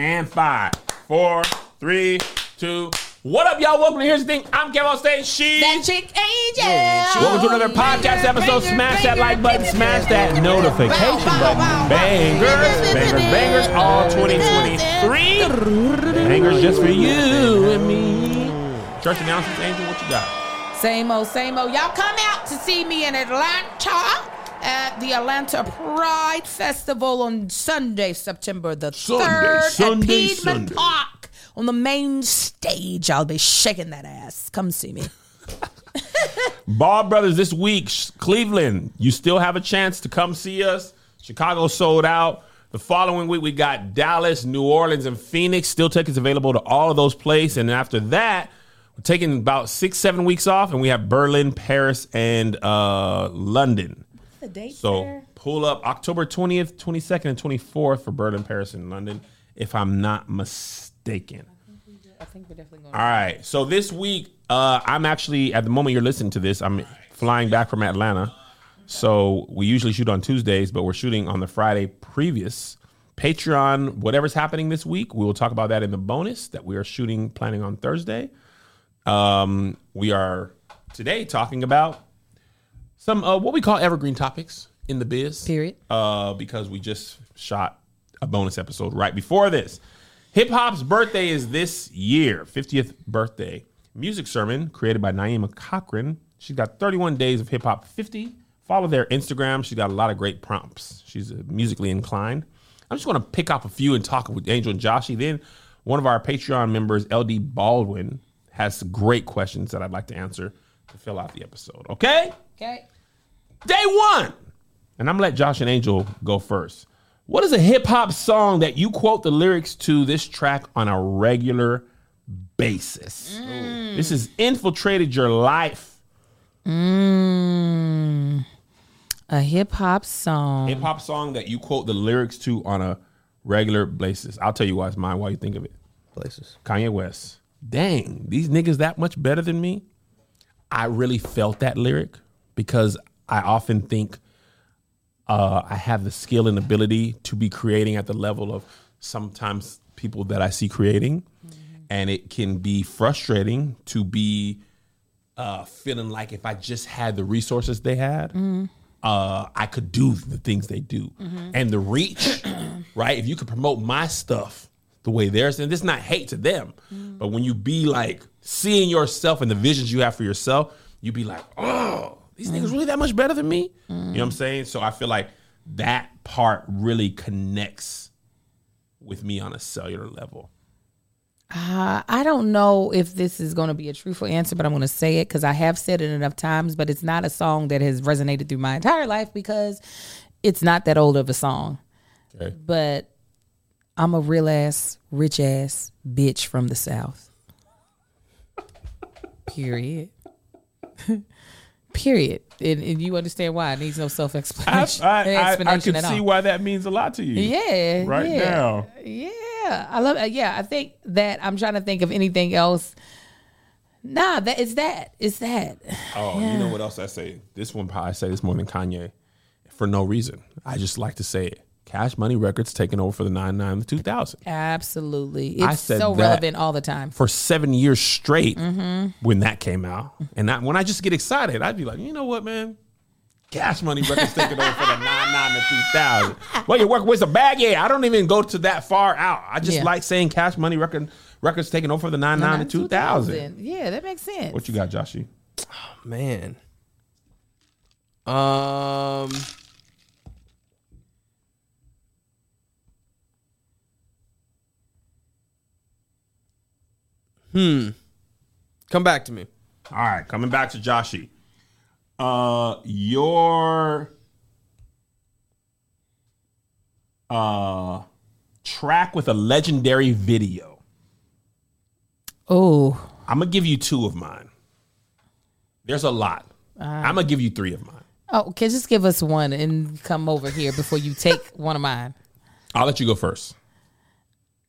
And five, four, three, two. What up, y'all? Welcome to Here's the Thing. I'm Kev on stage. She. That chick angel. Welcome to another podcast episode. Smash that like button, smash that notification button. Bangers, bangers, bangers, all 2023. Bangers just for you and me. Church announcements, Angel, what you got? Same old, same old. Y'all come out to see me in Atlanta at the Atlanta Pride Festival on Sunday, September the Sunday, 3rd Sunday, at Piedmont Sunday. Park on the main stage. I'll be shaking that ass. Come see me. Ball Brothers this week, Cleveland. You still have a chance to come see us. Chicago sold out. The following week, we got Dallas, New Orleans, and Phoenix. Still tickets available to all of those places. And after that, we're taking about six, seven weeks off, and we have Berlin, Paris, and uh, London. The date So pull up October 20th, 22nd, and 24th for Berlin, Paris, and London, if I'm not mistaken. I think we're definitely going. All right. So this week, uh, I'm actually at the moment you're listening to this, I'm flying back from Atlanta. So we usually shoot on Tuesdays, but we're shooting on the Friday previous. Patreon, whatever's happening this week, we will talk about that in the bonus that we are shooting, planning on Thursday. Um, we are today talking about some uh, what we call evergreen topics in the biz. Period. Uh, because we just shot a bonus episode right before this. Hip hop's birthday is this year, 50th birthday. Music sermon created by Naima Cochrane. She's got 31 days of hip hop 50. Follow their Instagram. She's got a lot of great prompts. She's uh, musically inclined. I'm just going to pick up a few and talk with Angel and Joshy. Then one of our Patreon members, LD Baldwin, has some great questions that I'd like to answer to fill out the episode. Okay? Okay. Day one. And I'm gonna let Josh and Angel go first. What is a hip hop song that you quote the lyrics to this track on a regular basis? This has infiltrated your life. Mm, a hip hop song. Hip hop song that you quote the lyrics to on a regular basis. I'll tell you why it's mine while you think of it. places. Kanye West. Dang, these niggas that much better than me. I really felt that lyric because I often think uh, I have the skill and ability to be creating at the level of sometimes people that I see creating. And it can be frustrating to be uh, feeling like if I just had the resources they had, uh, I could do the things they do. And the reach, right? If you could promote my stuff the way theirs, and this is not hate to them, but when you be like seeing yourself and the visions you have for yourself, you be like, oh, these niggas really that much better than me? You know what I'm saying? So I feel like that part really connects with me on a cellular level. Uh, I don't know if this is going to be a truthful answer, but I'm going to say it because I have said it enough times. But it's not a song that has resonated through my entire life because it's not that old of a song. Okay. But I'm a real ass, rich ass bitch from the South. Period. Period. And, and you understand why it needs no self explanation. I, I, I explanation can at see all. why that means a lot to you. Yeah. Right yeah. now. Yeah, I love. it. Yeah, I think that I'm trying to think of anything else. Nah, that is that. It's that. Oh, you know what else I say? This one probably I say this more than Kanye for no reason. I just like to say it. Cash Money Records taking over for the 99 and the 2000. Absolutely, I it's said so relevant all the time. For seven years straight Mm-hmm. when that came out. And I, when I just get excited, I'd be like, you know what, man? Cash Money Records taking over for the 99 and 2000. Well, you're working with the bag? Yeah, I don't even go to that far out. I just Yeah. like saying Cash Money Record, Records taking over for the 99 and 2000. Yeah, that makes sense. What you got, Joshy? Oh, man. Um. Hmm. Come back to me. All right, coming back to Joshy. Uh, your uh track with a legendary video. Oh, I'm gonna give you two of mine. There's a lot. I'm gonna give you three of mine. oh, okay. Just give us one and come over here before you take one of mine. I'll let you go first.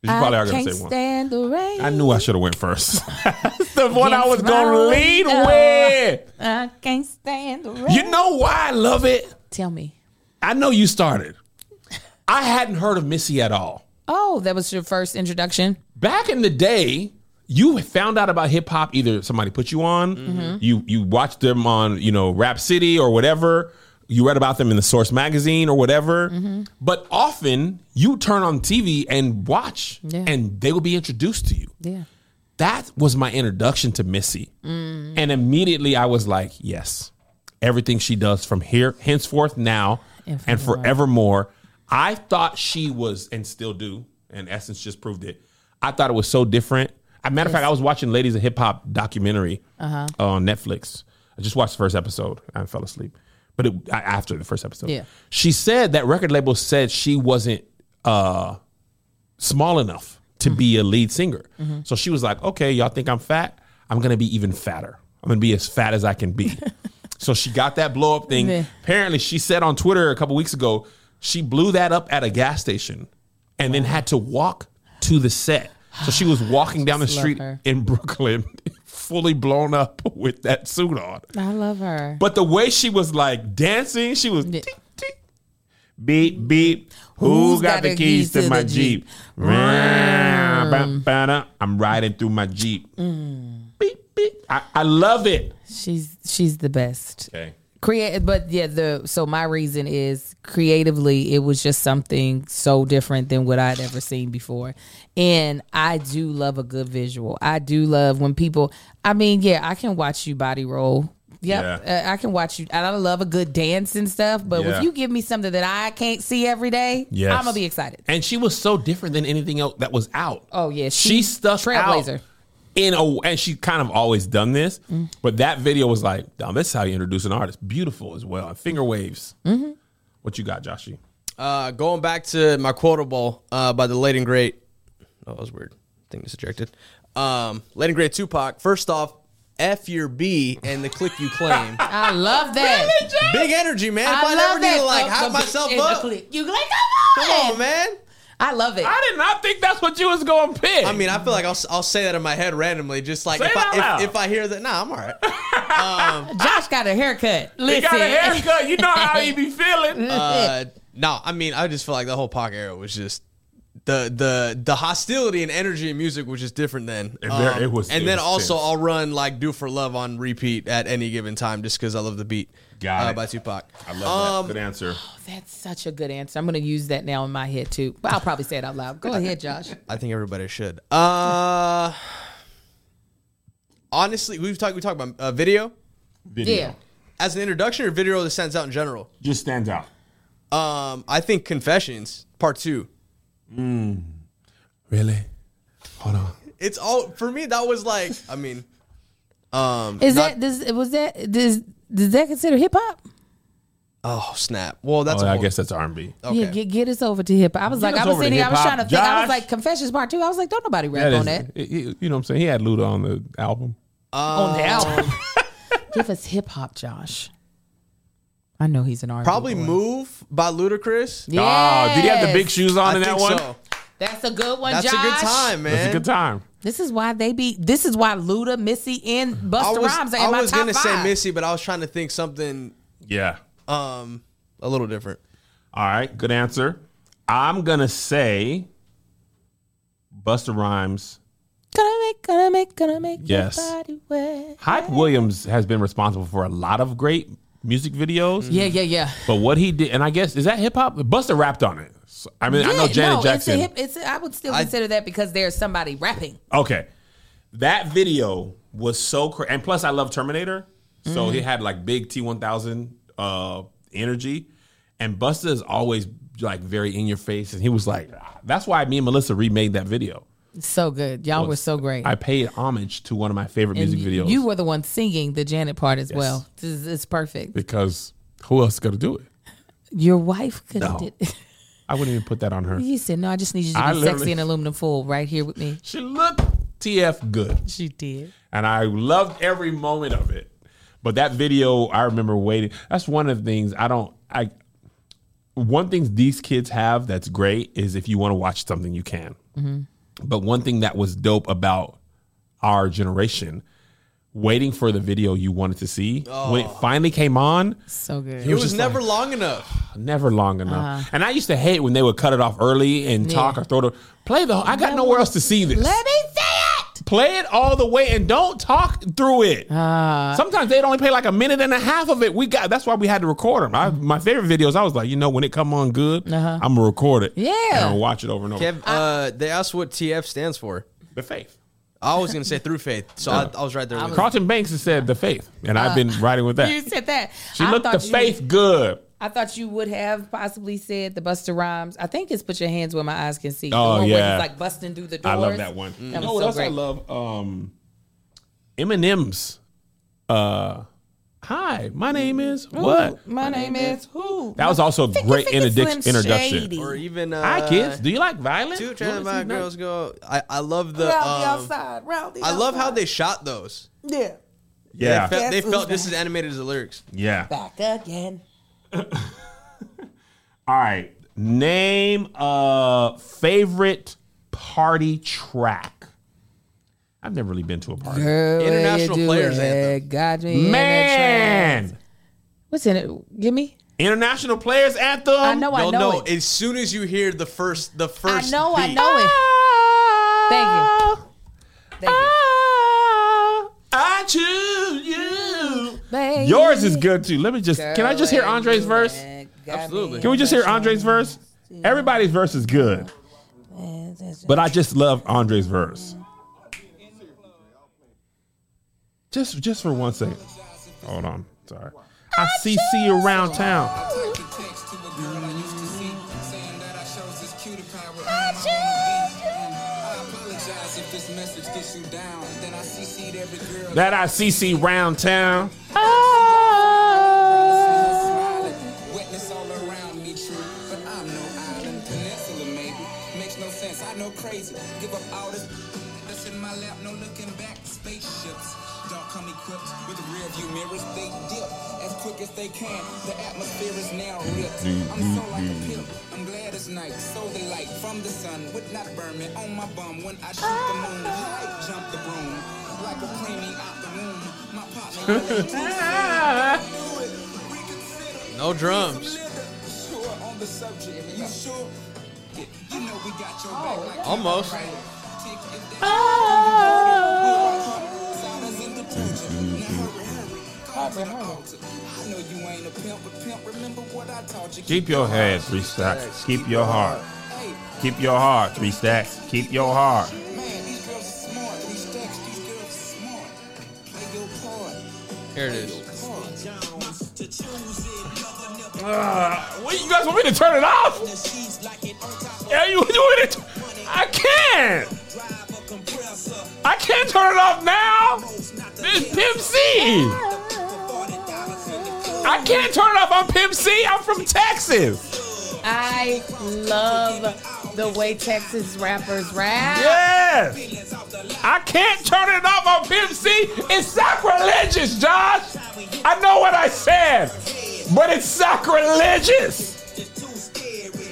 You probably I are gonna can't say one. stand the rain. I knew I should have went first. the one I was gonna lead window. with. I can't stand the rain. You know why I love it? Tell me. I know you started. I hadn't heard of Missy at all. Oh, that was your first introduction. Back in the day, you found out about hip hop either somebody put you on, Mm-hmm. you you watched them on you know Rap City or whatever. You read about them in the Source magazine or whatever. Mm-hmm. But often you turn on TV and watch, Yeah. and they will be introduced to you. Yeah. that was my introduction to Missy. Mm. And immediately I was like, yes, everything she does from here, henceforth, now, And and, forevermore. I thought she was, and still do, and Essence just proved it. I thought it was so different. As a matter of fact, I was watching Ladies of Hip Hop documentary Uh-huh. on Netflix. I just watched the first episode. I fell asleep, but it, after the first episode, Yeah. she said that record label said she wasn't uh, small enough to be a lead singer. So she was like, okay, y'all think I'm fat? I'm to be even fatter. I'm to be as fat as I can be. so she got that blow up thing. Apparently, she said on Twitter a couple weeks ago, she blew that up at a gas station and then had to walk to the set. So she was walking down the street her. in Brooklyn, fully blown up with that suit on. I love her. But the way she was like dancing, she was Yeah. tick, tick. beep beep. Who's got, the keys to my Jeep? Ba-ba-da. I'm riding through my Jeep. Mm. Beep beep. I, I love it. She's she's the best. Okay. Create, but yeah, the so my reason is creatively, it was just something so different than what I'd ever seen before, and I do love a good visual. I do love when people. I mean, yeah, I can watch you body roll. Yep, uh, I can watch you. I love a good dance and stuff. But Yeah. if you give me something that I can't see every day, Yes. I'm gonna be excited. And she was so different than anything else that was out. Oh yeah, she she's stuck trailblazer. out in a and she kind of always done this, Mm. but that video was like, damn, this is how you introduce an artist. Beautiful as well. And finger waves. Mm-hmm. What you got, Joshy? Uh, going back to my quotable uh, by the late and great. Oh, that was weird. Thing is ejected. Um, late and great Tupac. First off, F your B and the click you claim. I love that. Big energy, man. If I, I never love need that. to like Uh, hype the- myself in the up, click. You like come on, come on, man. I love it. I did not think that's what you was going to pick. I mean, I feel like I'll, I'll say that in my head randomly, just like Say if it out I loud. if, if I hear that. Nah, I'm all right. Josh got a haircut. Listen, he got a haircut. You know how he be feeling. Uh, no, I mean, I just feel like the whole Pac era was just the the the hostility and energy in music was just different then. Um, It it was- and it then was also tense. I'll run like "Do for Love" on repeat at any given time just because I love the beat. Got uh, it. by Tupac. I love Um, that. Good answer. That's such a good answer. I'm going to use that now in my head too. But I'll probably say it out loud. Go ahead, Josh. I think everybody should. Uh, honestly, we've talked we talked about uh, video Video. Yeah. as an introduction or video that stands out in general. Just stands out. Um, I think Confessions Part Two. Really? Hold on. It's all for me. That was like, I mean, um, Is not- that does was that does does that consider hip hop? Oh snap! Well, that's oh, a I guess that's R&B. Yeah, get, get us over to hip hop. I was Get like, I was sitting here, I was trying to think. I was like, Confessions Part Two. I was like, don't nobody rap That on is- that. it- it- you know what I'm saying? He had Luda on the album. on the album. Give us hip hop, Josh. I know he's an R. Probably "Move" by Ludacris. Yeah. Oh, did he have the big shoes on I in that one? so. That's a good one, That's Josh. a good time, man. That's a good time. This is why they be. This is why Luda, Missy, and I Busta was, Rhymes are in I my was gonna say. Missy, but I was trying to think something Yeah. um a little different. All right. Good answer. I'm going to say Busta Rhymes. Gonna make, gonna make, gonna make Yes. your body wet. Hype Williams has been responsible for a lot of great music videos. Yeah, yeah, yeah. But what he did, and I guess, is that hip hop? Busta rapped on it. So, I mean, I know Yeah, Janet no, Jackson. It's a hip, it's a, I would still I- consider that because there's somebody rapping. Okay. That video was so crazy. And plus, I love Terminator. So Mm. he had like big T1000 uh, energy. And Busta is always like very in your face. And he was like, that's why me and Melissa remade that video. So good. Y'all were so great. I paid homage to one of my favorite and music videos. You were the one singing the Janet part as well. This is, it's perfect. because who else is going to do it? Your wife could have No. did it. I wouldn't even put that on her. You said, no, I just need you to I be sexy and aluminum foil right here with me. She looked TF good. She did. and I loved every moment of it. But that video, I remember waiting. That's one of the things I don't. I one thing these kids have that's great is if you want to watch something, you can. Mm-hmm. But one thing that was dope about our generation waiting for the video you wanted to see. When it oh. finally came on, So good. It was, just never like- long enough. never long enough. Uh-huh. And I used to hate when they would cut it off early and talk Yeah. or throw the play the. I got nowhere else to see this. Let me it. Play it all the way and don't talk through it. Uh, Sometimes they'd only play like a minute and a half of it. We got that's why we had to record them. I, my favorite videos, I was like, you know, when it come on good, Uh-huh. I'm gonna record it. Yeah. and I'll watch it over and over. Kev, uh, they asked what TF stands for. the faith. I was gonna say through faith, so I, I was right there. With. Carlton Banks has said the faith, and I've been riding with that. you said that. She I looked the thought you- faith good. I thought you would have possibly said the Busta Rhymes. I think it's "Put Your Hands Where My Eyes Can See." The Oh, one Where yeah. like busting through the doors. I love that one. That You know what so else I love? Um, Eminem's. Uh, hi, my name is what? My name is who? That was also a great Think it's introduc- introduction. Shady. or even uh, Hi, kids. Do you like violence? Two You trying wanna my girls go. I, I love the. Round the Um, outside, round the I love how they shot those. Yeah. Yeah, They felt, they Guess who's felt this is animated as the lyrics. yeah. Back again. All right. Name a favorite party track. I've never really been to a party. Girl, International Players it. Anthem. Got me in. Man, What's in it? Give me. International Players Anthem. I know. I You'll know know it. as soon as you hear the first the first. I first. know. I know it. Ah! Thank you. Ah! Thank you. I choose you. Yours is good too. Let me just. Can I just hear Andre's verse? Absolutely. Can we just hear Andre's verse? Everybody's verse is good, but I just love Andre's verse. Just, just for one second. Hold on. Sorry. I see, see you around town. That I see, see round town. Witness around me true, but I'm no island peninsula maybe. Makes no sense, I know crazy. Give up all this that's in my lap, no looking back. Spaceships don't come equipped with rear view mirrors. They dip as quick as they can. The atmosphere is now ripped. I'm so like a pimp. I'm glad it's night. So the light from the sun would not burn me on my bum when I shoot the moon. High jump the broom like a cleaning out the room. My partner No drums. Sure on the subject. You sure? You know we got your back like Almost. Take it Oh. down. Sound as in detergent. Now hurry, hurry. Call to the altar. I know you ain't a pimp, but pimp, remember what I taught you. Keep your head three stacks. Keep your heart. Keep your heart three stacks. Keep your heart. man, these girls Uh, what, you guys want me to turn it off? Yeah, you, you want me to? I can't. I can't turn it off now. It's Pimp C. I can't turn it off on Pimp C. I'm from Texas. I love the way Texas rappers rap. Yes. I can't turn it off on Pimp C. It's sacrilegious, Josh. I know what I said, but it's sacrilegious.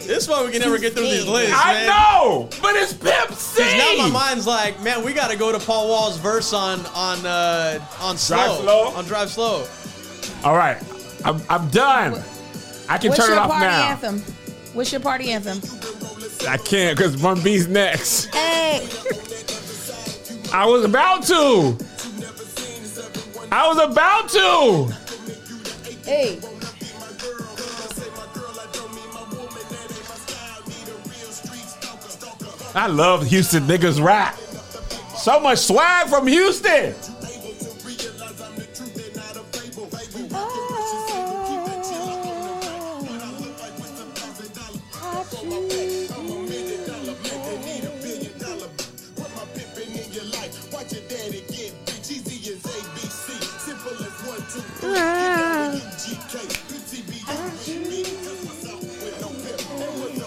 This is why we can never get through these lists, I man. know, but it's Pimp C. 'Cause Now my mind's like, man, we got to go to Paul Wall's verse on on uh, on slow, Drive Slow? on drive slow. All right, I'm, I'm done. I can What's turn it your off party now. anthem? What's your party anthem? I can't because Bun B's next. Hey, I was about to. I was about to. hey. I love Houston niggas rap. So much swag from Houston.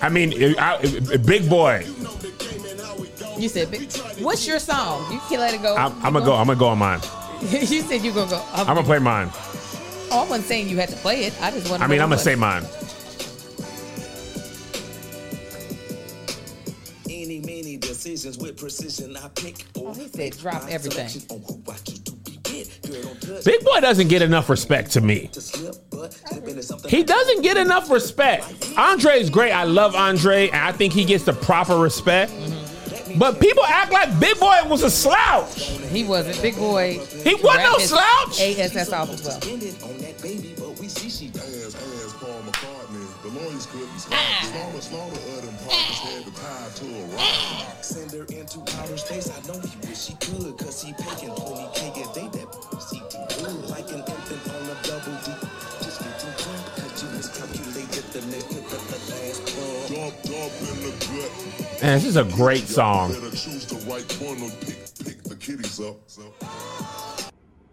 I mean, I, I- big boy. You said, what's your song? You can let it go. I'm, I'm gonna go. I'm gonna go on mine. you said you're gonna go. I'm, I'm gonna play mine. oh, I wasn't saying you had to play it. I just want. I mean, I'm gonna say mine. Any, many decisions with precision I pick. Oh, he said drop everything. selection On who I choose to be with. Big Boy doesn't get enough respect to me. He doesn't get enough respect. Andre is great. I love Andre, and I think he gets the proper respect. Mm-hmm. But people act like Big Boy was a slouch. He wasn't big boy. He wasn't no slouch. ASS off as well. on that baby, but we see she As, as Paul McCartney, the lawyers couldn't stop. The ah. slaughter, slaughter of them pockets had to tie to a rock. Send her into outer space. I know he wish he could, cause he paying 20k Man, this is a great song.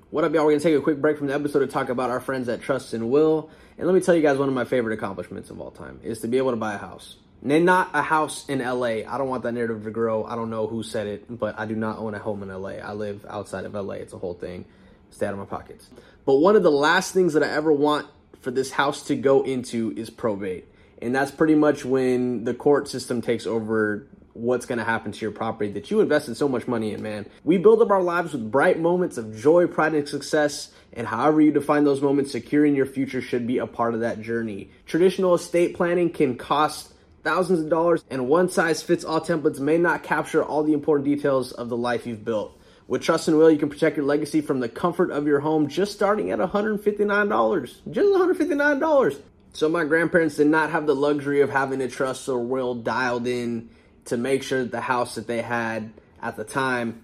What up, y'all? We're gonna take a quick break from the episode to talk about our friends at Trust and Will. And let me tell you guys, one of my favorite accomplishments of all time is to be able to buy a house. And not a house in LA. I don't want that narrative to grow. I don't know who said it, but I do not own a home in LA. I live outside of LA. It's a whole thing. Stay out of my pockets. But one of the last things that I ever want for this house to go into is probate. And that's pretty much when the court system takes over what's going to happen to your property that you invested so much money in, man. We build up our lives with bright moments of joy, pride, and success. And however you define those moments, securing your future should be a part of that journey. Traditional estate planning can cost thousands of dollars, and one size fits all templates may not capture all the important details of the life you've built. With Trust and Will, you can protect your legacy from the comfort of your home just starting at $159. Just $159. So my grandparents did not have the luxury of having a trust or will dialed in to make sure that the house that they had at the time,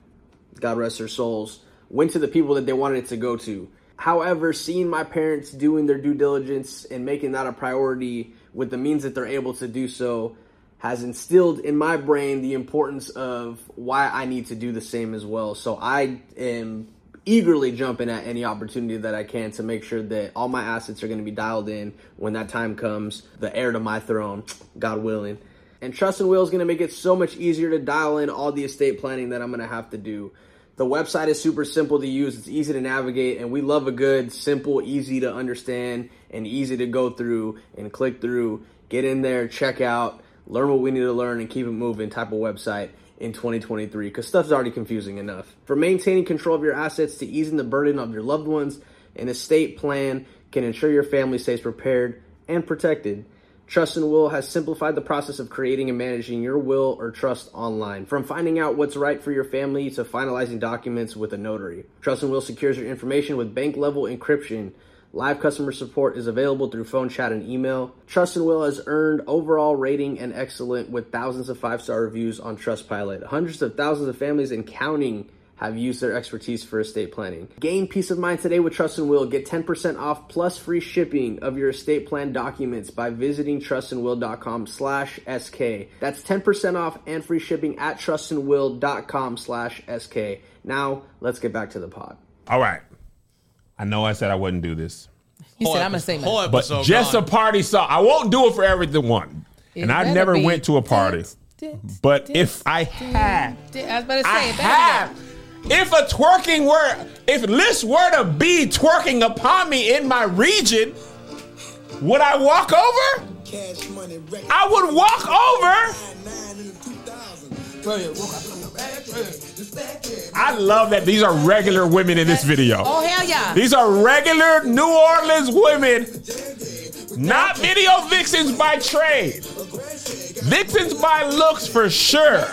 God rest their souls, went to the people that they wanted it to go to. However, seeing my parents doing their due diligence and making that a priority with the means that they're able to do so has instilled in my brain the importance of why I need to do the same as well. So I am eagerly jumping at any opportunity that I can to make sure that all my assets are going to be dialed in when that time comes, the heir to my throne, God willing. And Trust and Will is going to make it so much easier to dial in all the estate planning that I'm going to have to do. The website is super simple to use, it's easy to navigate, and we love a good, simple, easy to understand, and easy to go through and click through. Get in there, check out, learn what we need to learn, and keep it moving type of website in 2023 because stuff's already confusing enough. For maintaining control of your assets to easing the burden of your loved ones, an estate plan can ensure your family stays prepared and protected. Trust and Will has simplified the process of creating and managing your will or trust online. From finding out what's right for your family to finalizing documents with a notary. Trust and Will secures your information with bank level encryption. Live customer support is available through phone chat and email. Trust and Will has earned overall rating and excellent with thousands of five star reviews on Trustpilot. Hundreds of thousands of families and counting have used their expertise for estate planning. Gain peace of mind today with Trust and Will. Get 10% off plus free shipping of your estate plan documents by visiting trustandwill.com slash SK. That's 10% off and free shipping at trustandwill.com slash SK. Now, let's get back to the pod. All right. I know I said I wouldn't do this, He said, "I'm gonna say whole mine." but just gone. a party song. I won't do it for everyone. And I better never be- went to a party. But if I had, I was about to say, I it better have. If a twerking were, if Liz were to be twerking upon me in my region, would I walk over? Cash money. I would walk over. Nine in the 2000s. I love that these are regular women in this video. Oh hell yeah! These are regular New Orleans women, not video vixens by trade. Vixens by looks for sure,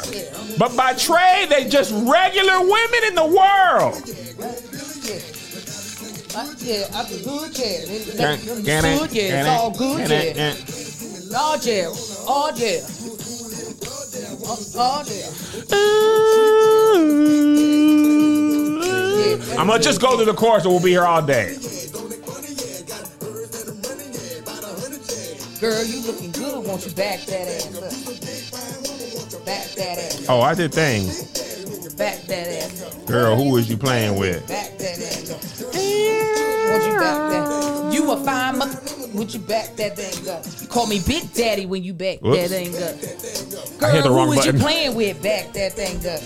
but by trade they just regular women in the world. Uh, yeah, I'm good. Yeah, It- Can- that- can I- good. Yeah, it's all good. can Yeah, all jail, all jail, all. I'm gonna just go to the chorus and we'll be here all day. Girl, you looking good. Won't you back that ass up? Back that ass. Oh, I did things. Back that ass up. Girl, who is you playing with? Back that ass up. Won't you back that? You a fine mother. Would you back that thing up? You call me Big Daddy when you back Whoops. that thing up. I hit the Girl, wrong who is you button. playing with? Back that thing up.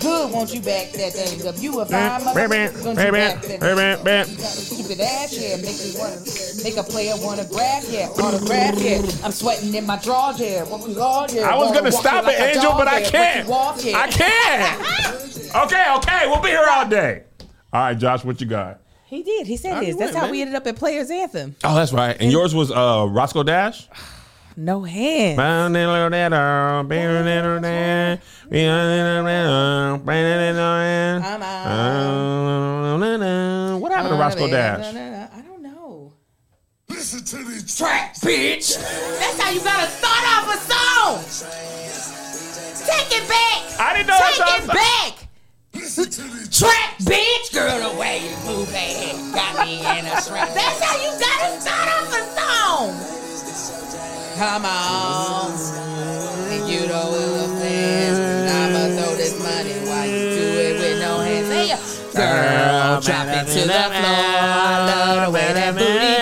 Good, won't you back that thing up? You a fine mother. Won't you back that thing up? Keep it ass, yeah. Make me wanna, make a player wanna grab, yeah. Autograph, yeah. I'm sweating in my drawers, yeah. What we all, yeah. I was gonna stop you like it, Angel, but I can't. Break yeah. I can't. Okay, okay, we'll be here all day. All right, Josh, what you got? He did. He said Already his. That's went, how man. we ended up at Players Anthem. Oh, that's right. And yours was uh Roscoe Dash. No hands. What happened to Roscoe Dash? I don't know. Listen to this Track, bitch. That's how you gotta start off a song. Take it back. I didn't know Take it back. Listen to this Track, bitch. Girl, the way you move that got me in a trap. That's how you gotta start off a song. Come on. If you don't understand, I'ma throw this money while you do it with no hands. Hey, girl, drop it to the floor. I love the way that booty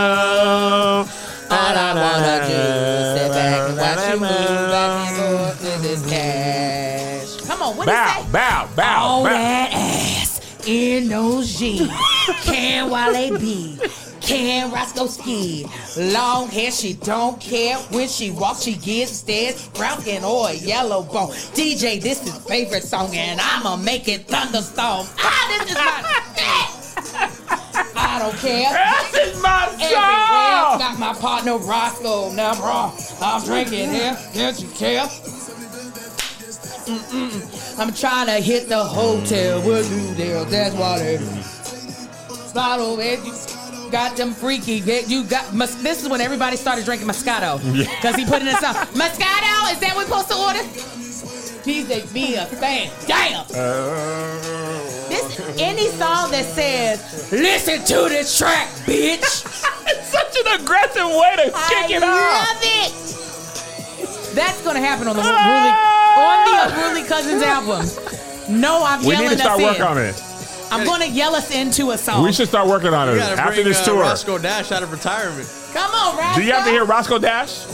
goes. All I wanna do is sit back and watch you move back and forth with this cash. Come on, what is Bow, that? bow, bow, All bow. that ass in those jeans. Can Wale be? Can Roscoe ski? Long hair, she don't care. When she walks, she gets stares. Brown skin or yellow bone. DJ, this is favorite song, and I'ma make it thunderstorm. Ah, this is my I don't care. This is my Everywhere song. got my partner Roscoe. Now, bro, I'm drinking here. Can't you care? Mm-mm. I'm trying to hit the hotel with you there. That's what it is. Bottle, you got them freaky. get- You got. Mus- This is when everybody started drinking Moscato. Because he put in his song. Moscato, is that what we're supposed to order? DJ be a fan. Damn. This any song that says, "Listen to this track, bitch." It's such an aggressive way to kick it off. I love it. That's gonna happen on the ah! Unruly, on the Unruly Cousins album. No, I'm We yelling need to start in. on it. I'm gonna yell us into a song. We should start working on it gotta after bring this uh, tour. Roscoe Dash out of retirement. Come on, Roscoe. Do you have to hear Roscoe Dash?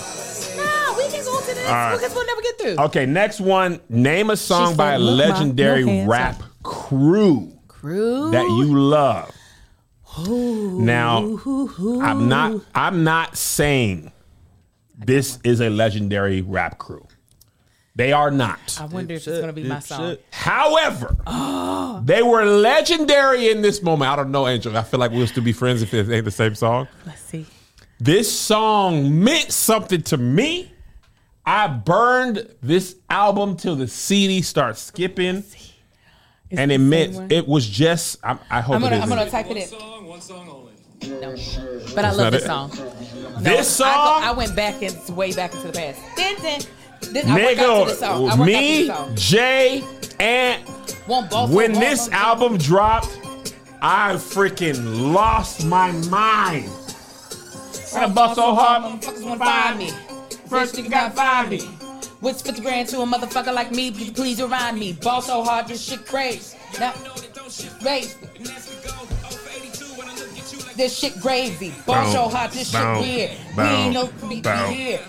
No, we can go to this right. because we'll never get through. Okay, next one. Name a song She by a said, "Look, legendary no hands rap crew Crew. that you love. Now, I'm not. I'm not saying this is a legendary rap crew. They are not. I wonder if it's gonna be my song. However, they were legendary in this moment. I don't know, Angel. I feel like we'll still be friends if it ain't the same song. Let's see. This song meant something to me. I burned this album till the CD starts skipping, Is and the it meant one? it was just. I, I hope I'm gonna, it I'm gonna type it in. Song, one song only. No. But I love this it. song. This I, song, go, I went back and way back into the past. Dun, dun. This, I work out to this song. I nigga, me, out to this Jay, and song. Want both when this them. album dropped, I freaking lost my mind. I bust so hard, Motherfuckers wanna find me. First you gotta find me. What's 50 grand to a motherfucker like me? Please, please remind me. Ball so hard, this shit crazy. Now. This shit gravy. Ball so hard, this shit weird. we ain't no be here.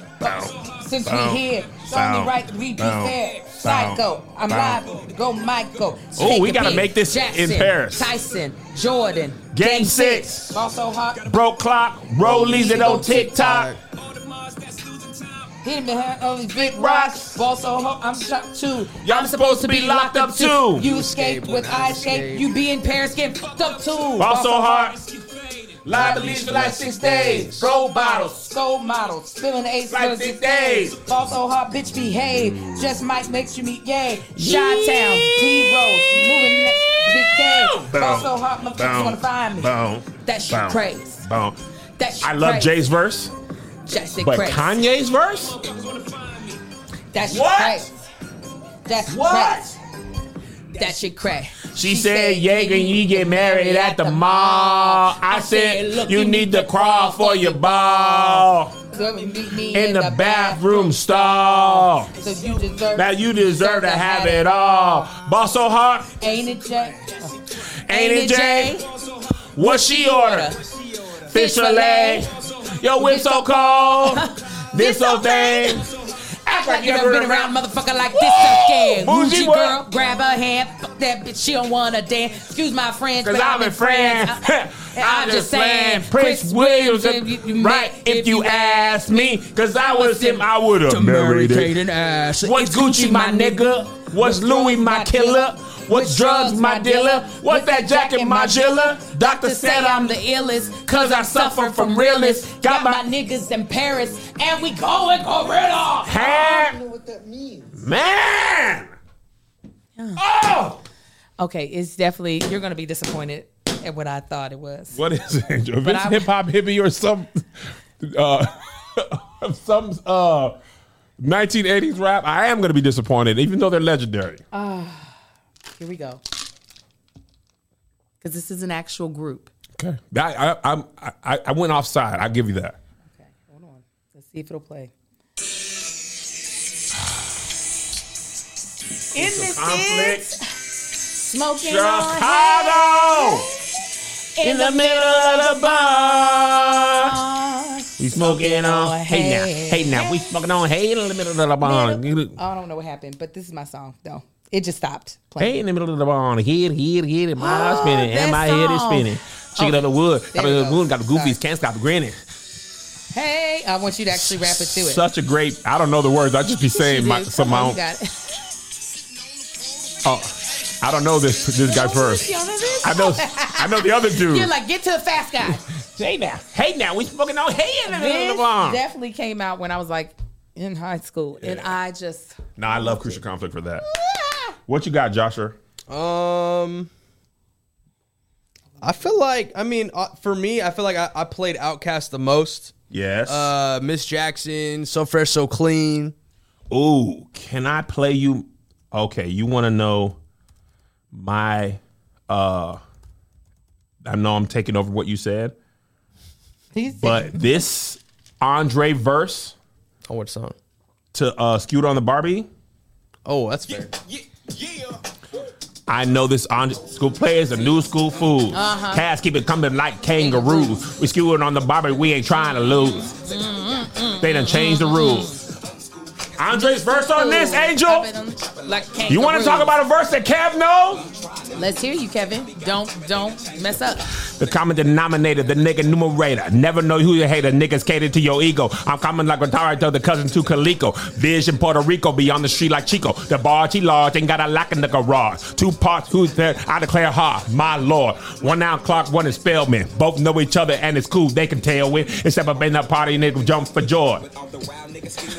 Since boom, we here, it's only right that we be fair. Psycho, I'm liable. Go Michael. Oh, we gotta beat. make this Jackson, in Paris. Tyson, Jordan. Game six. Ball so hard. broke clock, rollies it on TikTok. Hit me behind all these big rocks. Ball so hard, I'm shocked too. Y'all I'm supposed to be locked up too. You escaped with I escape. You be in Paris getting fucked up too. Ball so hard, live at least for like six days. Gold bottles, Gold models, spilling the eight Like six days. Ball so hard, bitch behave. Mm. Just Mike makes you meet gay. Shot Town, D Rose, moving next big K. Ball so hard, motherfuckers wanna find me. boom, That shit boom, crazy. boom. That shit I love crazy. Jay's verse, That shit but crazy. Kanye's verse, That shit What? crazy. That's What? crazy. That shit crazy. She said, "Yeah, when you get married at the mall." I said, Look, "You need to crawl for your ball Meet me in the bathroom stall." So you deserve. Now you deserve to have it all. Boss so hard, Ain't it, Jay? ain't it, Jay? What she order? Fish fillet. Your whip so cold. This so thing. Act like you never been around a motherfucker like this again. Bougie what? girl, grab her hand. Fuck that bitch, she don't wanna dance. Excuse my friends, Cause but uh, uh, I'm a friend. I- I'm just saying, Prince Williams, right? If you ask me, cause I was him, I would've married it. What's Gucci, my nigga? What's Louis, my killer? What's drugs, my dealer? What's that jacket, my jiller? Doctor said I'm the illest, cause I suffer from realness. Got my niggas in Paris, and we going gorilla. hand. know what that means. Man! Oh! Okay, it's definitely you're gonna be disappointed at what I thought it was. What is it, Angel? If But it's I- hip hop hippie or some uh some uh 1980s rap, I am gonna be disappointed, even though they're legendary. Here we go. Because this is an actual group. Okay. I, I, I'm- I, I went offside. I'll give you that. Okay, hold on. Let's see if it'll play. In the Conflict. six, smoking on Chicago! In the middle of the bar. hay. We smoking on hey now, hey now. We smoking on hey in the middle of the bar. I don't know what happened, but this is my song. though. It just stopped playing. Hey in the middle of the bar. Head, head, head. My heart oh, spinning and my head is spinning. Chicken up the wood. There Got the wood. Got the goofies. Can't stop grinning. Hey, I want you to actually rap it to it. Such a great. I don't know the words. I just be saying my, some my own. Oh, I don't know this this guy first. I know I know the other dude. You're like, get to the fast guy. hey now, hey now, we smoking on hey in the middle of the bar. definitely came out when I was like in high school, and I just No, I love Crucial Conflict for that. What you got, Joshua? Um, I feel like I mean uh, for me, I feel like I, I played OutKast the most. Yes. Uh, Miss Jackson, So Fresh, So Clean. Ooh, can I play you? Okay, you want to know my? uh I know I'm taking over what you said, but this Andre verse Oh, what song? to uh Scooter on the Barbie. Oh, that's fair. I know this on school players are new school fools. Cats keep it coming like kangaroos. We skewing on the Barbie, we ain't trying to lose. They done changed the rules. Andre's verse on this, Angel. Like You want to talk about a verse that Kev know? Let's hear you, Kevin. Don't don't mess up. The common denominator, the nigga numerator. Never know who you hater. Niggas cater to your ego. I'm coming like a to the cousin to Calico. Vision Puerto Rico, be on the street like Chico. The bar, she large, ain't got a lock in the garage. Two parts, who's there? I declare hard, my lord. One out clock, one is Spellman. Both know each other and it's cool, they can tell when. Except I've been a party, nigga jump for joy.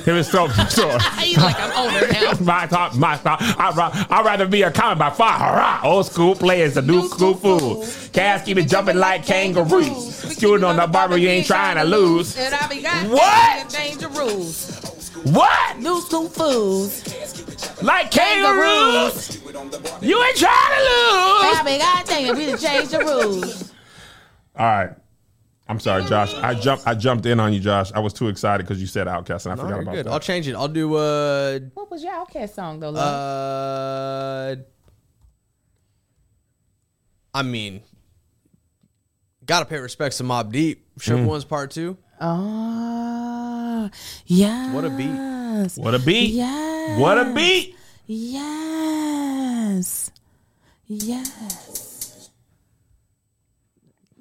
Here is so. He's like, I'm older now. my thought, my thought. I'd, rather be a comic by far. Hurrah! Oh, Old school players, the new, school fools. Cats keep it jumping like kangaroos. Skewing on the barber, you ain't trying to lose. And I be got What? Change the rules. What? New school fools. Like kangaroos? You ain't trying to I lose. be got dang it, we done changed the rules. All right. I'm sorry, Josh. I jumped. I jumped in on you, Josh. I was too excited because you said OutKast, and I No, forgot about good. that. I'll change it. I'll do uh What was your OutKast song though? Love? uh. I mean, gotta pay respects to Mobb Deep. Shook mm-hmm. One's part two. oh, yeah. What a beat. What a beat! Yes. What a beat! Yes. Yes.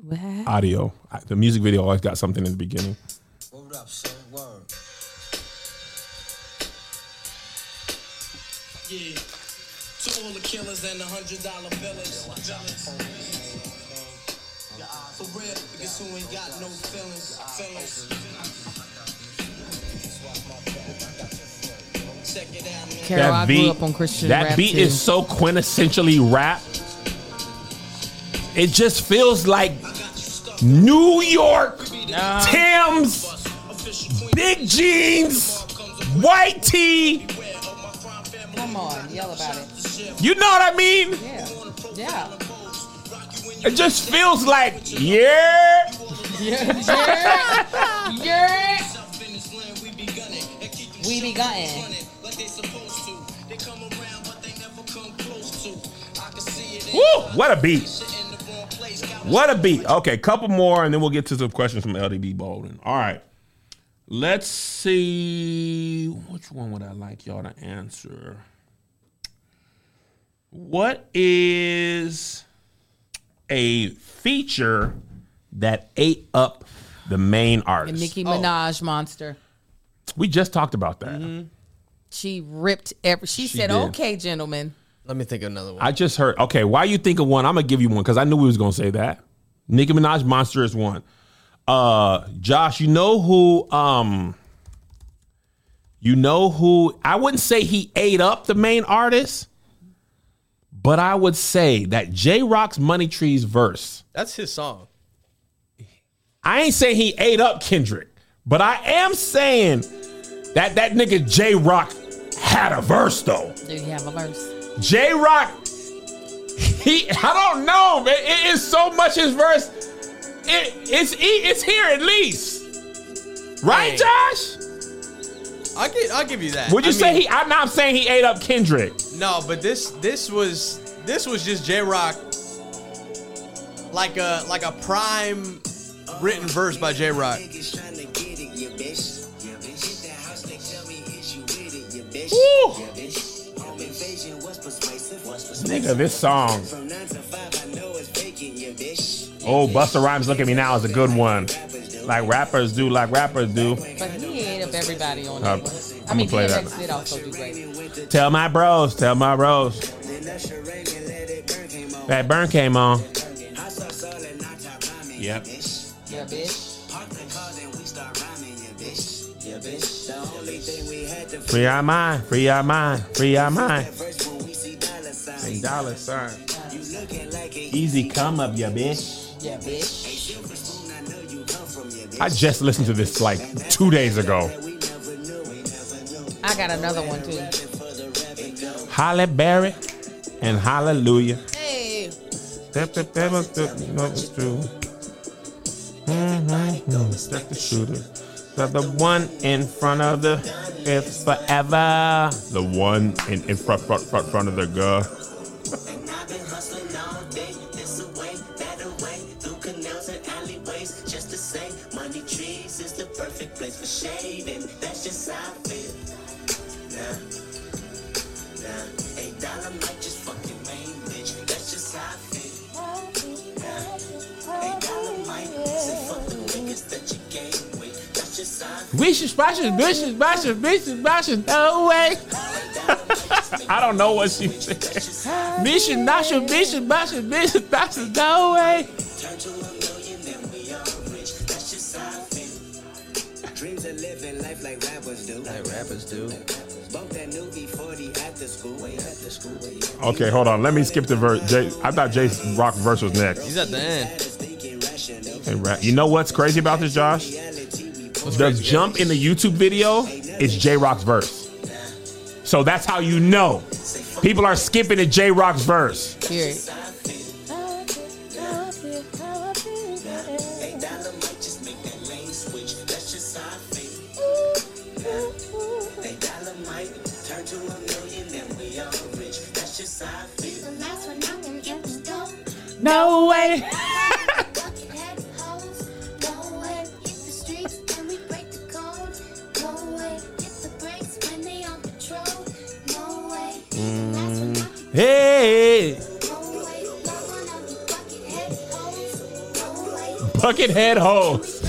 What? Audio. The music video always got something in the beginning. Word up, son. Word. Yeah. To all the killers and the hundred dollar billers. For real, niggas who ain't got no feelings. Feelings. Check it out, man. Carol, I grew up on Christian that rap beat too. is so quintessentially rap. It just feels like New York, Tim's, big jeans, white tee. Come on, yell about it. You know what I mean? Yeah. Yeah. It just feels like, yeah. Yeah. Yeah. We be gunning. Woo, what a beat. What a beat. Okay, couple more, and then we'll get to some questions from LDB Bolden. All right. Let's see. Which one would I like y'all to answer? What is a feature that ate up the main And artist? Nicki Minaj monster. we just talked about that. She ripped every. She, She said, did. "Okay, gentlemen, Let me think of another one. I just heard. Okay, why you think of one? I'm gonna give you one because I knew we was gonna say that. Nicki Minaj Monster is one. Uh, Josh, you know who? Um, you know who? I wouldn't say he ate up the main artist, but I would say that Jay Rock's Money Trees verse. That's his song. I ain't saying he ate up Kendrick, but I am saying that that nigga Jay Rock had a verse though. Do you have a verse? Jay Rock, he I don't know, man. It is so much his verse. It, it's it's here at least, right, Hey. Josh? I give, I'll give you that. Would you I say mean, he? I'm not saying he ate up Kendrick. No, but this this was this was just Jay Rock, like a like a prime written verse by Jay Rock. Nigga, this song. Oh, Busta Rhymes, look at me now is a good one. Like rappers do, like rappers do. But he ate up everybody on Uh, that. I I'ma mean, play that. DMX did also do great. Tell my bros, tell my bros. That burn came on. Yep. Yeah, bitch. Free our mind, free our mind, free our mind. Dollar sign. Easy come up, ya bitch. Yeah, bitch. I just listened to this like two days ago. I got another one too. Halle Berry and Hallelujah. Hey. Step the pebble, step the know it's true. Mm-hmm. Step the shooter. Step the one in front of the it's forever. The one in, in front, front, front, front of the girl. Wishes, bashes, wishes, bashes, wishes, bashes, no way. I don't know what she said. Mission, nasha, mission, bashes, mission, bashes, no way. Dreams of living life like rappers do. Like rappers do. Bump that new E40 after school. Way after school. Way Okay, hold on. Let me skip the verse. Jay, I thought Jay's rock verse was next. He's at the end. Hey, ra- You know what's crazy about this, Josh? The jump in the YouTube video is Jay Rock's verse. So that's how you know. People are skipping to Jay Rock's verse. Period. No way. Hey, Buckethead hoes.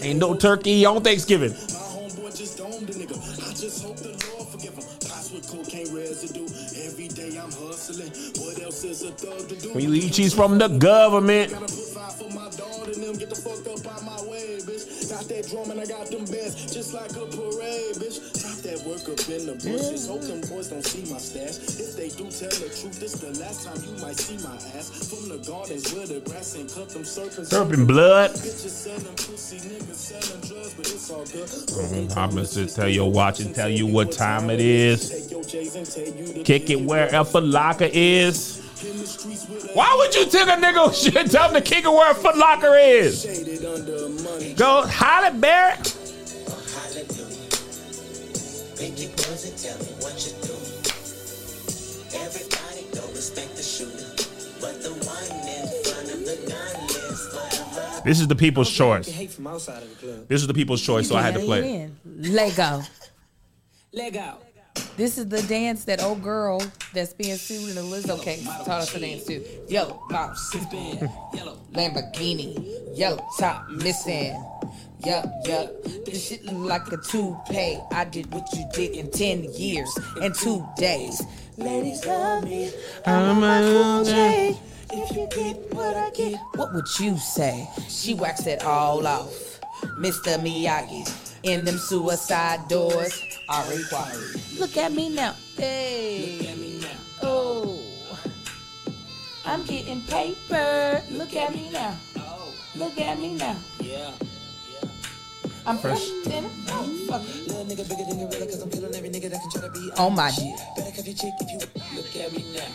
Ain't no turkey on Thanksgiving. When you eat cheese from the government. Serpent blood. I'm gonna just like a parade, bitch. Got that work up in the bushes. Hope them boys don't see my stash. If they do tell the truth, this the last time you might see my ass. From the gardens with the grass and cut them surface. Tell your watch and tell you what time it is. Kick it wherever locker is. Why would you tell a nigga shit? Tell him to kick it where a foot locker is. Go Halle Berry. This is the people's choice. Hate from outside of the club. This is the people's choice, so I had to play. Lego. Lego. Leg out. This is the dance that old girl that's being sued in the Lizzo case taught us to dance to. Yellow mouse, Lamborghini, yellow top missing. Yup, yup. This shit look like a toupee. I did what you did in 10 years and two days. Ladies love me. I'm a cool J. If you get what I get, what would you say? She waxed it all off. Mr. Miyagi in them suicide doors. Ari Kwari. Look at me now. Hey. Look at me now. Oh. I'm getting paper. Look at me now. Oh. Look at me now. Yeah. I'm fresh than. Oh my. Look at me now.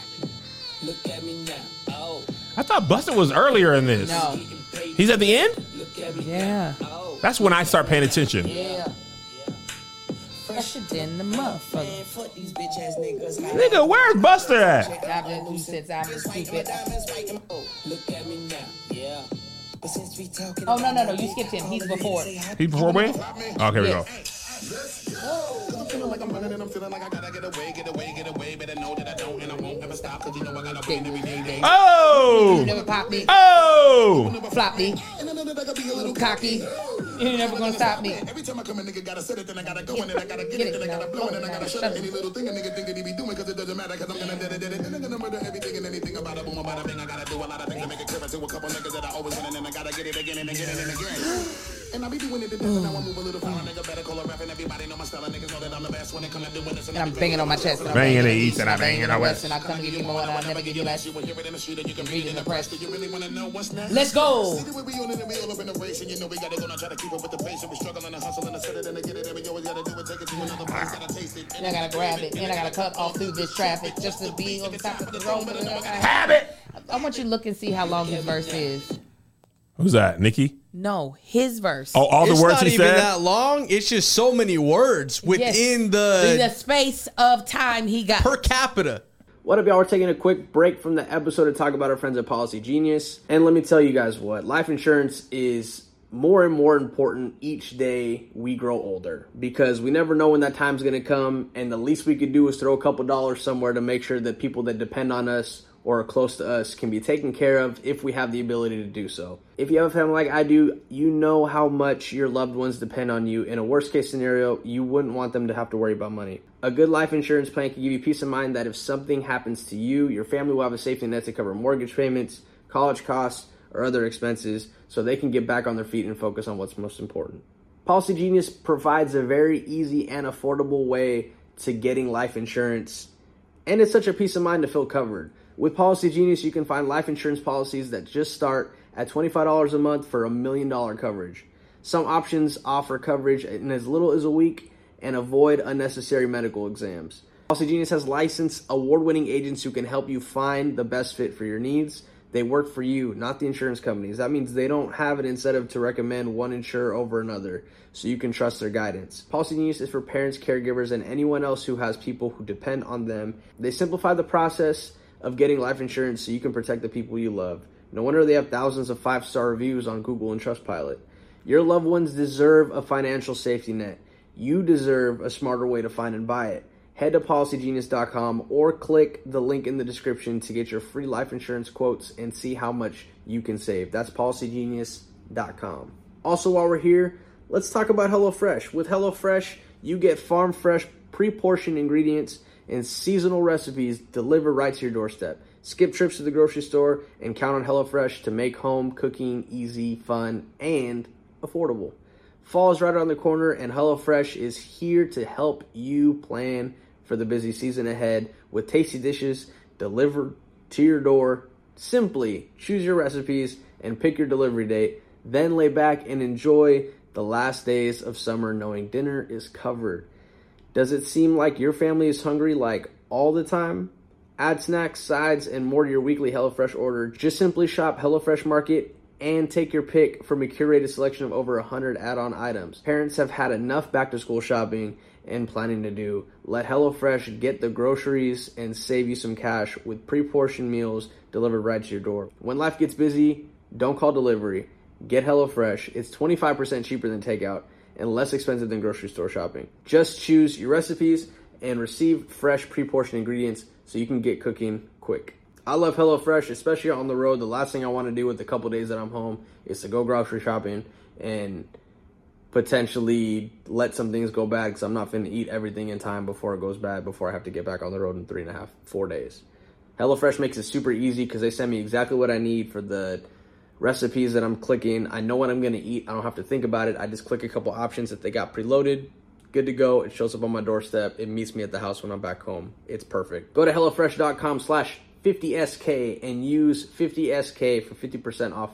Look at me now. Oh, I thought Busta was earlier in this. No. He's at the end? look at me Yeah. Oh, That's when I start paying attention. Yeah. Fresher than the motherfucker. fuck these bitch ass niggas. Nigga, where's Busta at? I've been loose since I've stupid. Look at me now. Yeah. But since we talking Oh no no no! You skipped him. He's before. He before me? Oh, here we go. Like I'm running and I'm feeling like I gotta get away, get away, get away. Better know that I don't and I won't ever stop. Cause you know I gotta win every day, day. Oh! Never pop me, Oh! flop me, And I know that I gotta be a little cocky. You never gonna stop me. Every time I come, a nigga gotta set it, then I gotta go, and then I gotta get, it, it, then I gotta blow, and then I gotta shut it. it. Any little thing a nigga think that he be doing, cause it doesn't matter, cause I'm gonna do it, do it, then I'm gonna murder everything and anything about it, boom, about a thing. I gotta do a lot of things to make it clear to a couple niggas that I always win, and then I gotta get it again and again it and again. And I be doing it to death, and now I move a little far. Nigga better call a rap, and everybody know my style. Niggas know that I'm the best when it come to doing this. And I'm banging on my chest. And I'm Banging in the east and I'm banging in the the west. And I come to give you more and I never give you less. You will hear it in the street, and you can Read read it in the press. Do you really wanna know what's next? Let's go. See the way we on it, and we all up in the race, and you know we gotta go now, try to keep up with the pace, and we struggling and hustle and set it and get it, and we always gotta do it, take it to another place, gotta taste it. And I gotta grab it. And I gotta cut off through this traffic just to be on the top of the road. But I gotta Have it! I want you to look and see how long his verse is. Who's that? Nikki? No, his verse. Oh, all the it's words not even that long. It's just so many words Yes. within In the the space of time he got. per capita. What up, y'all? We're taking a quick break from the episode to talk about our friends at Policygenius. And let me tell you guys what life insurance is more and more important each day we grow older because we never know when that time's going to come. And the least we could do is throw a couple dollars somewhere to make sure that people that depend on us or close to us can be taken care of if we have the ability to do so. If you have a family like I do, you know how much your loved ones depend on you. In a worst case scenario, you wouldn't want them to have to worry about money. A good life insurance plan can give you peace of mind that if something happens to you, your family will have a safety net to cover mortgage payments, college costs, or other expenses so they can get back on their feet and focus on what's most important. Policygenius provides a very easy and affordable way to getting life insurance and it's such a peace of mind to feel covered. With Policygenius, you can find life insurance policies that just start at $25 a month for a million dollar coverage. Some options offer coverage in as little as a week and avoid unnecessary medical exams. Policygenius has licensed, award winning agents who can help you find the best fit for your needs. They work for you, not the insurance companies. That means they don't have an incentive to recommend one insurer over another, so you can trust their guidance. Policygenius is for parents, caregivers, and anyone else who has people who depend on them. They simplify the process of getting life insurance so you can protect the people you love. No wonder they have thousands of five star reviews on Google and Trustpilot. Your loved ones deserve a financial safety net. You deserve a smarter way to find and buy it. Head to policygenius.com or click the link in the description to get your free life insurance quotes and see how much you can save. That's policygenius.com. Also, while we're here, let's talk about HelloFresh. With HelloFresh, you get farm fresh, pre portioned ingredients and seasonal recipes delivered right to your doorstep. Skip trips to the grocery store and count on HelloFresh to make home cooking easy, fun, and affordable. Fall is right around the corner, and HelloFresh is here to help you plan for the busy season ahead with tasty dishes delivered to your door. Simply choose your recipes and pick your delivery date, then lay back and enjoy the last days of summer knowing dinner is covered. Does it seem like your family is hungry like all the time? Add snacks, sides, and more to your weekly HelloFresh order. Just simply shop HelloFresh Market and take your pick from a curated selection of over 100 add-on items. Parents have had enough back-to-school shopping and planning to do. Let HelloFresh get the groceries and save you some cash with pre-portioned meals delivered right to your door. When life gets busy, don't call delivery. Get HelloFresh. It's 25% cheaper than takeout and less expensive than grocery store shopping. Just choose your recipes and receive fresh pre-portioned ingredients so you can get cooking quick. I love HelloFresh, especially on the road. The last thing I want to do with the couple days that I'm home is to go grocery shopping and potentially let some things go bad because I'm not going to eat everything in time before it goes bad before I have to get back on the road in three and a half, four days. HelloFresh makes it super easy because they send me exactly what I need for the recipes that I'm clicking. I know what I'm gonna eat. I don't have to think about it. I just click a couple options that they got preloaded. Good to go. It shows up on my doorstep. It meets me at the house when I'm back home. It's perfect. Go to HelloFresh.com slash 50SK and use 50SK for 50% off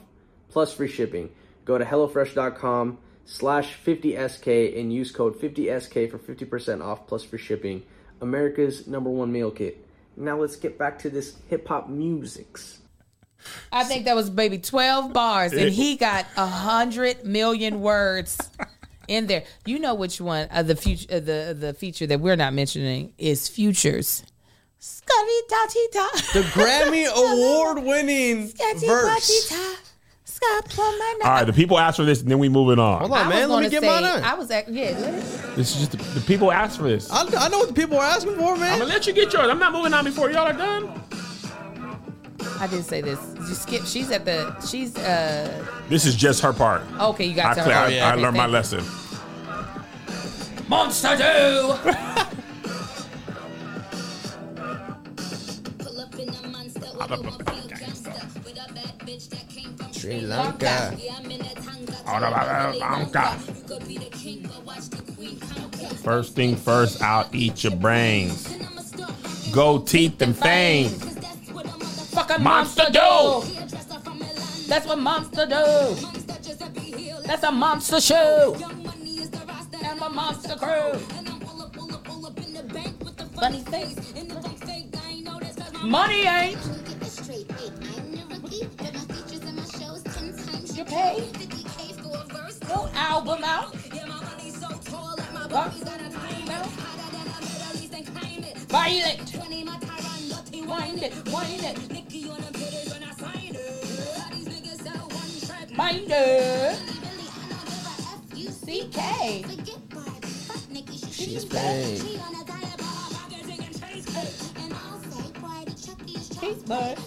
plus free shipping. Go to HelloFresh.com slash 50SK and use code 50SK for 50% off plus free shipping. America's number one meal kit. Now let's get back to this hip hop musics. I think that was maybe 12 bars, and he got a hundred million words in there. You know which one of the future, uh, the the feature that we're not mentioning is Futures. Scotty da ti da. The Grammy award winning Scotty verse. da ti da. Scott plumb my All right, the people asked for this, and then we moving on. Hold on, was man. Let me get say, mine on. I was at, yeah. let This is just the, the people asked for this. I, I know what the people are asking for, man. I'm gonna let you get yours. I'm not moving on before y'all are done. I didn't say this. You skip. She's at the. She's uh. This is just her part. Okay, you I, got to. clear- I, okay, I okay, learned my thank lesson. Monster do. Sri Lanka. First thing first, I'll eat your brains. Go teeth and fangs. Fucking Monster monster, do. That's what monster do. That's a monster show. And a monster crew. Funny face. Money ain't. You pay. No album out. Violent. Wind it, wind it. Minder. CK. She's paid. Peace, bud.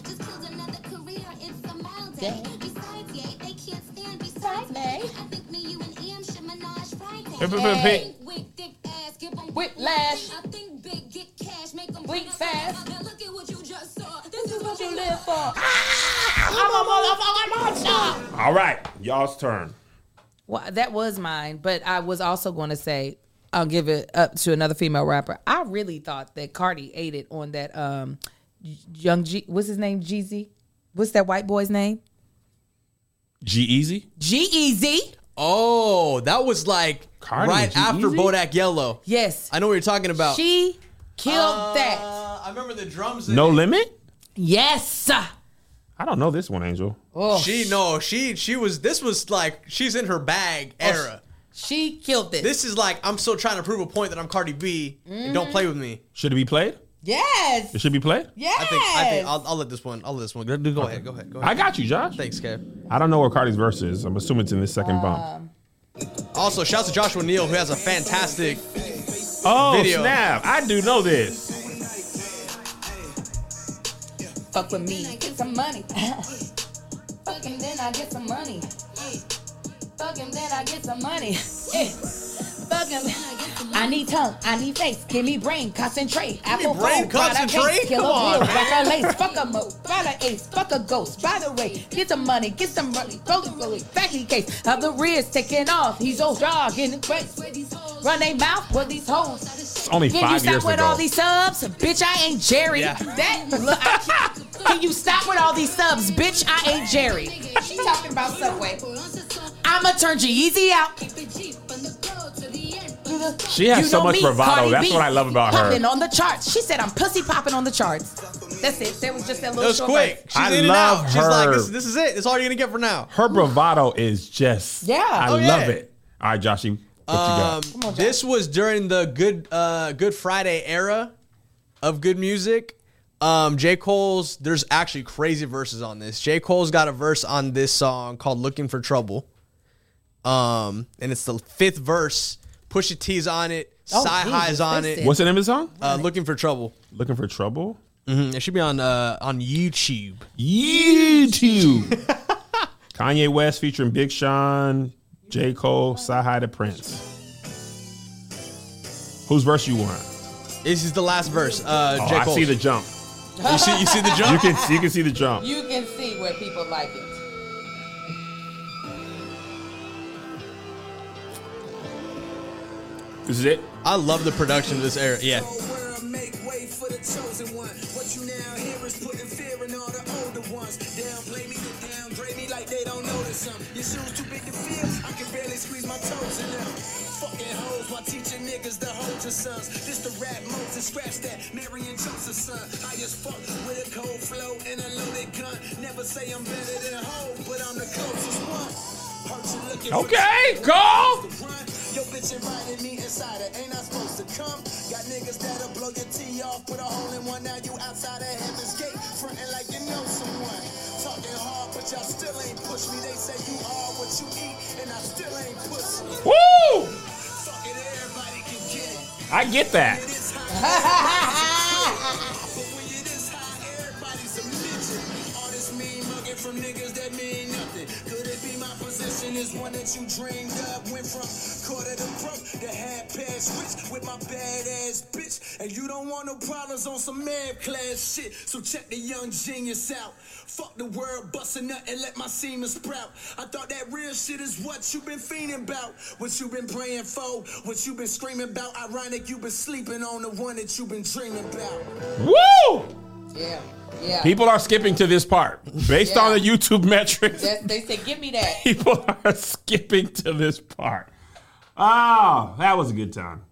Hey. Whiplash. Bleak fast. This is what you live for. I'm a motherfucking monster. All right, y'all's turn. Well, that was mine, but I was also going to say I'll give it up to another female rapper. I really thought that Cardi ate it on that um young G. What's his name? Jeezy. What's that white boy's name? G-Eazy. G Easy. Oh, that was like Cardi right and G after Easy? Bodak Yellow. Yes, I know what you're talking about. she killed Uh, that. I remember the drums. in No it. limit. Yes. I don't know this one, Angel. Oh, She no, she she was. This was like she's in her bag era. she killed this. This is like I'm still trying to prove a point that I'm Cardi B. and don't play with me. Should it be played? Yes. It should be played. Yes. I think I think I'll, I'll let this one. I'll let this one. Go, go ahead. Go ahead. Go ahead. I got you, Josh. Thanks, Kev. I don't know where Cardi's verse is. I'm assuming it's in this second bump. Also, shouts to Joshua Neal who has a fantastic. Oh video. snap! I do know this. Fuck with me, get some money. Fuck him, then I get some money. Fuck him, then I get some money. Eh. Fuck. I need tongue, I need face, give me brain, concentrate. Apple brain phone, product concentrate? case, kill Come a on, bill, man. a lace, fuck a mo, find a ace, fuck a ghost. By the way, get some money, get some money, roll it, roll it, fatty case of the rears taking off. He's old dog in the face. Run they mouth with these hoes. It's only Can you five stop with ago. all these subs? Bitch, I ain't Jerry. Yeah. That look, I- can you stop with all these subs? Bitch, I ain't Jerry. She talking about Subway. I'ma turn G-Eazy out. She has You so know much me, bravado. Cardi That's B, what I love about her. Popping her. on the charts. She said I'm pussy popping on the charts. That's it. That was just that That little was quick. verse. She's I in and love out. She's like, her. this, this is it. It's all you're gonna get for now. Her bravado is just. Yeah. I Oh, love yeah. it. All right, Joshy, what Um, you got? this was during the good uh, Good Friday era of good music. Um, J. Cole's there's actually crazy verses on this. J. Cole's got a verse on this song called "Looking for Trouble," um, and it's the fifth verse. Pusha T's on it. Oh, CyHi's Jesus, on listen. it. What's the name of the song? Uh, Looking for trouble. Looking for trouble. Mhm. It should be on uh, on YouTube. YouTube. Kanye West featuring Big Sean, J. Cole, Sci the Prince. Whose verse you want? This is the last verse. Uh, Oh, J. I Cole. see the jump. you see you see the You jump. can you can see the jump. You can see where people like it. This is it. I love the production of this era. Yeah. world make way for the chosen one. What you now hear is putting fear in all the older ones. Downplay me, they downgrade me like they don't notice them. Your shoes too big to feel, I can barely squeeze my toes in them. Fucking hoes while teaching niggas to hold your sons. This the rap Moses, scratch that. Mary and Joseph's son. I just fuck with a cold flow and a loaded gun. Never say I'm better than hoe, but I'm the closest one. Hurt you looking for Okay, Cole. To. Yo, bitch invited me inside it. Ain't I supposed to come? Got niggas that'll blow your tee off, put a hole in one. Now you outside of heaven's gate, frontin' like you know someone. Talking hard, but y'all still ain't push me. They say you are what you eat, and I still ain't pussy. Woo! Fuck it, everybody can get it. I get that. It is high. but when you this high, everybody's a midget. All this mean mugging from niggas that mean position is one that you dreamed of? Went from quarter to broke to half past rich with my badass bitch. And you don't want no problems on some man class shit. So check the young genius out. Fuck the world, bust a nut and let my semen sprout. I thought that real shit is what you been fiending about. What you been praying for, what you been screaming about. Ironic, you been sleeping on the one that you been dreaming about. Woo! Yeah, yeah. People are skipping to this part based on the YouTube metrics. That- they said, "Give me that." People are skipping to this part. Oh, that was a good time.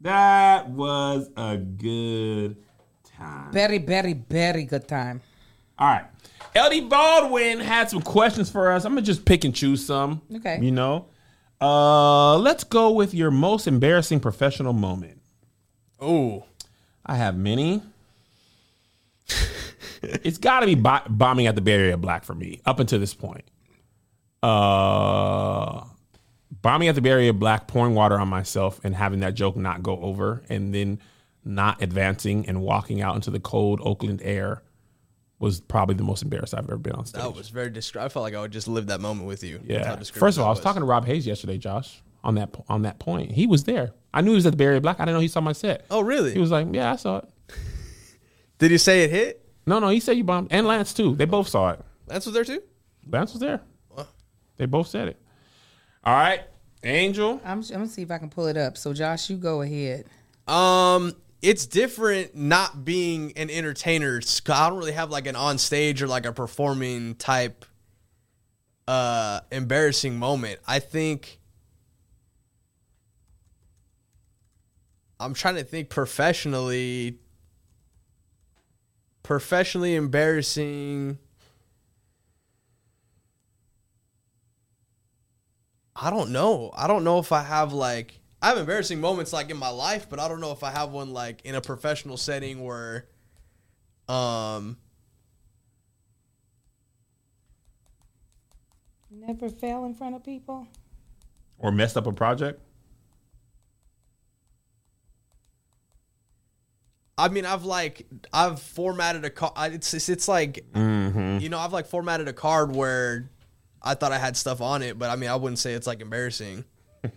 That was a good time. Very, very, very good time. All right. LD Baldwin had some questions for us. I'm gonna just pick and choose some. Okay. You know. Uh let's go with your most embarrassing professional moment. Oh. I have many. It's got to be bo- bombing at the Area Black for me up until this point. Uh, bombing at the Area Black, pouring water on myself, and having that joke not go over, and then not advancing and walking out into the cold Oakland air was probably the most embarrassed I've ever been on stage. That was very I felt like I would just live that moment with you. Yeah. First of all, I that was talking to Rob Hayes yesterday, Josh, on that on that point. He was there. I knew he was at the Area Black. I didn't know he saw my set. Oh, really? He was like, "Yeah, I saw it." Did he say it hit? No, no, he said you bombed, and Lance too. They both saw it. Lance was there too. Lance was there. They both said it. All right, Angel. I'm, I'm gonna see if I can pull it up. So, Josh, you go ahead. Um, it's different not being an entertainer. It's- I don't really have like an on stage or like a performing type uh embarrassing moment. I think I'm trying to think professionally professionally embarrassing I don't know. I don't know if I have like I have embarrassing moments like in my life, but I don't know if I have one like in a professional setting where um Never fail in front of people. Or messed up a project. I mean I've like I've formatted a card it's it's, it's like you know I've like formatted a card where I thought I had stuff on it, but I mean I wouldn't say it's like embarrassing.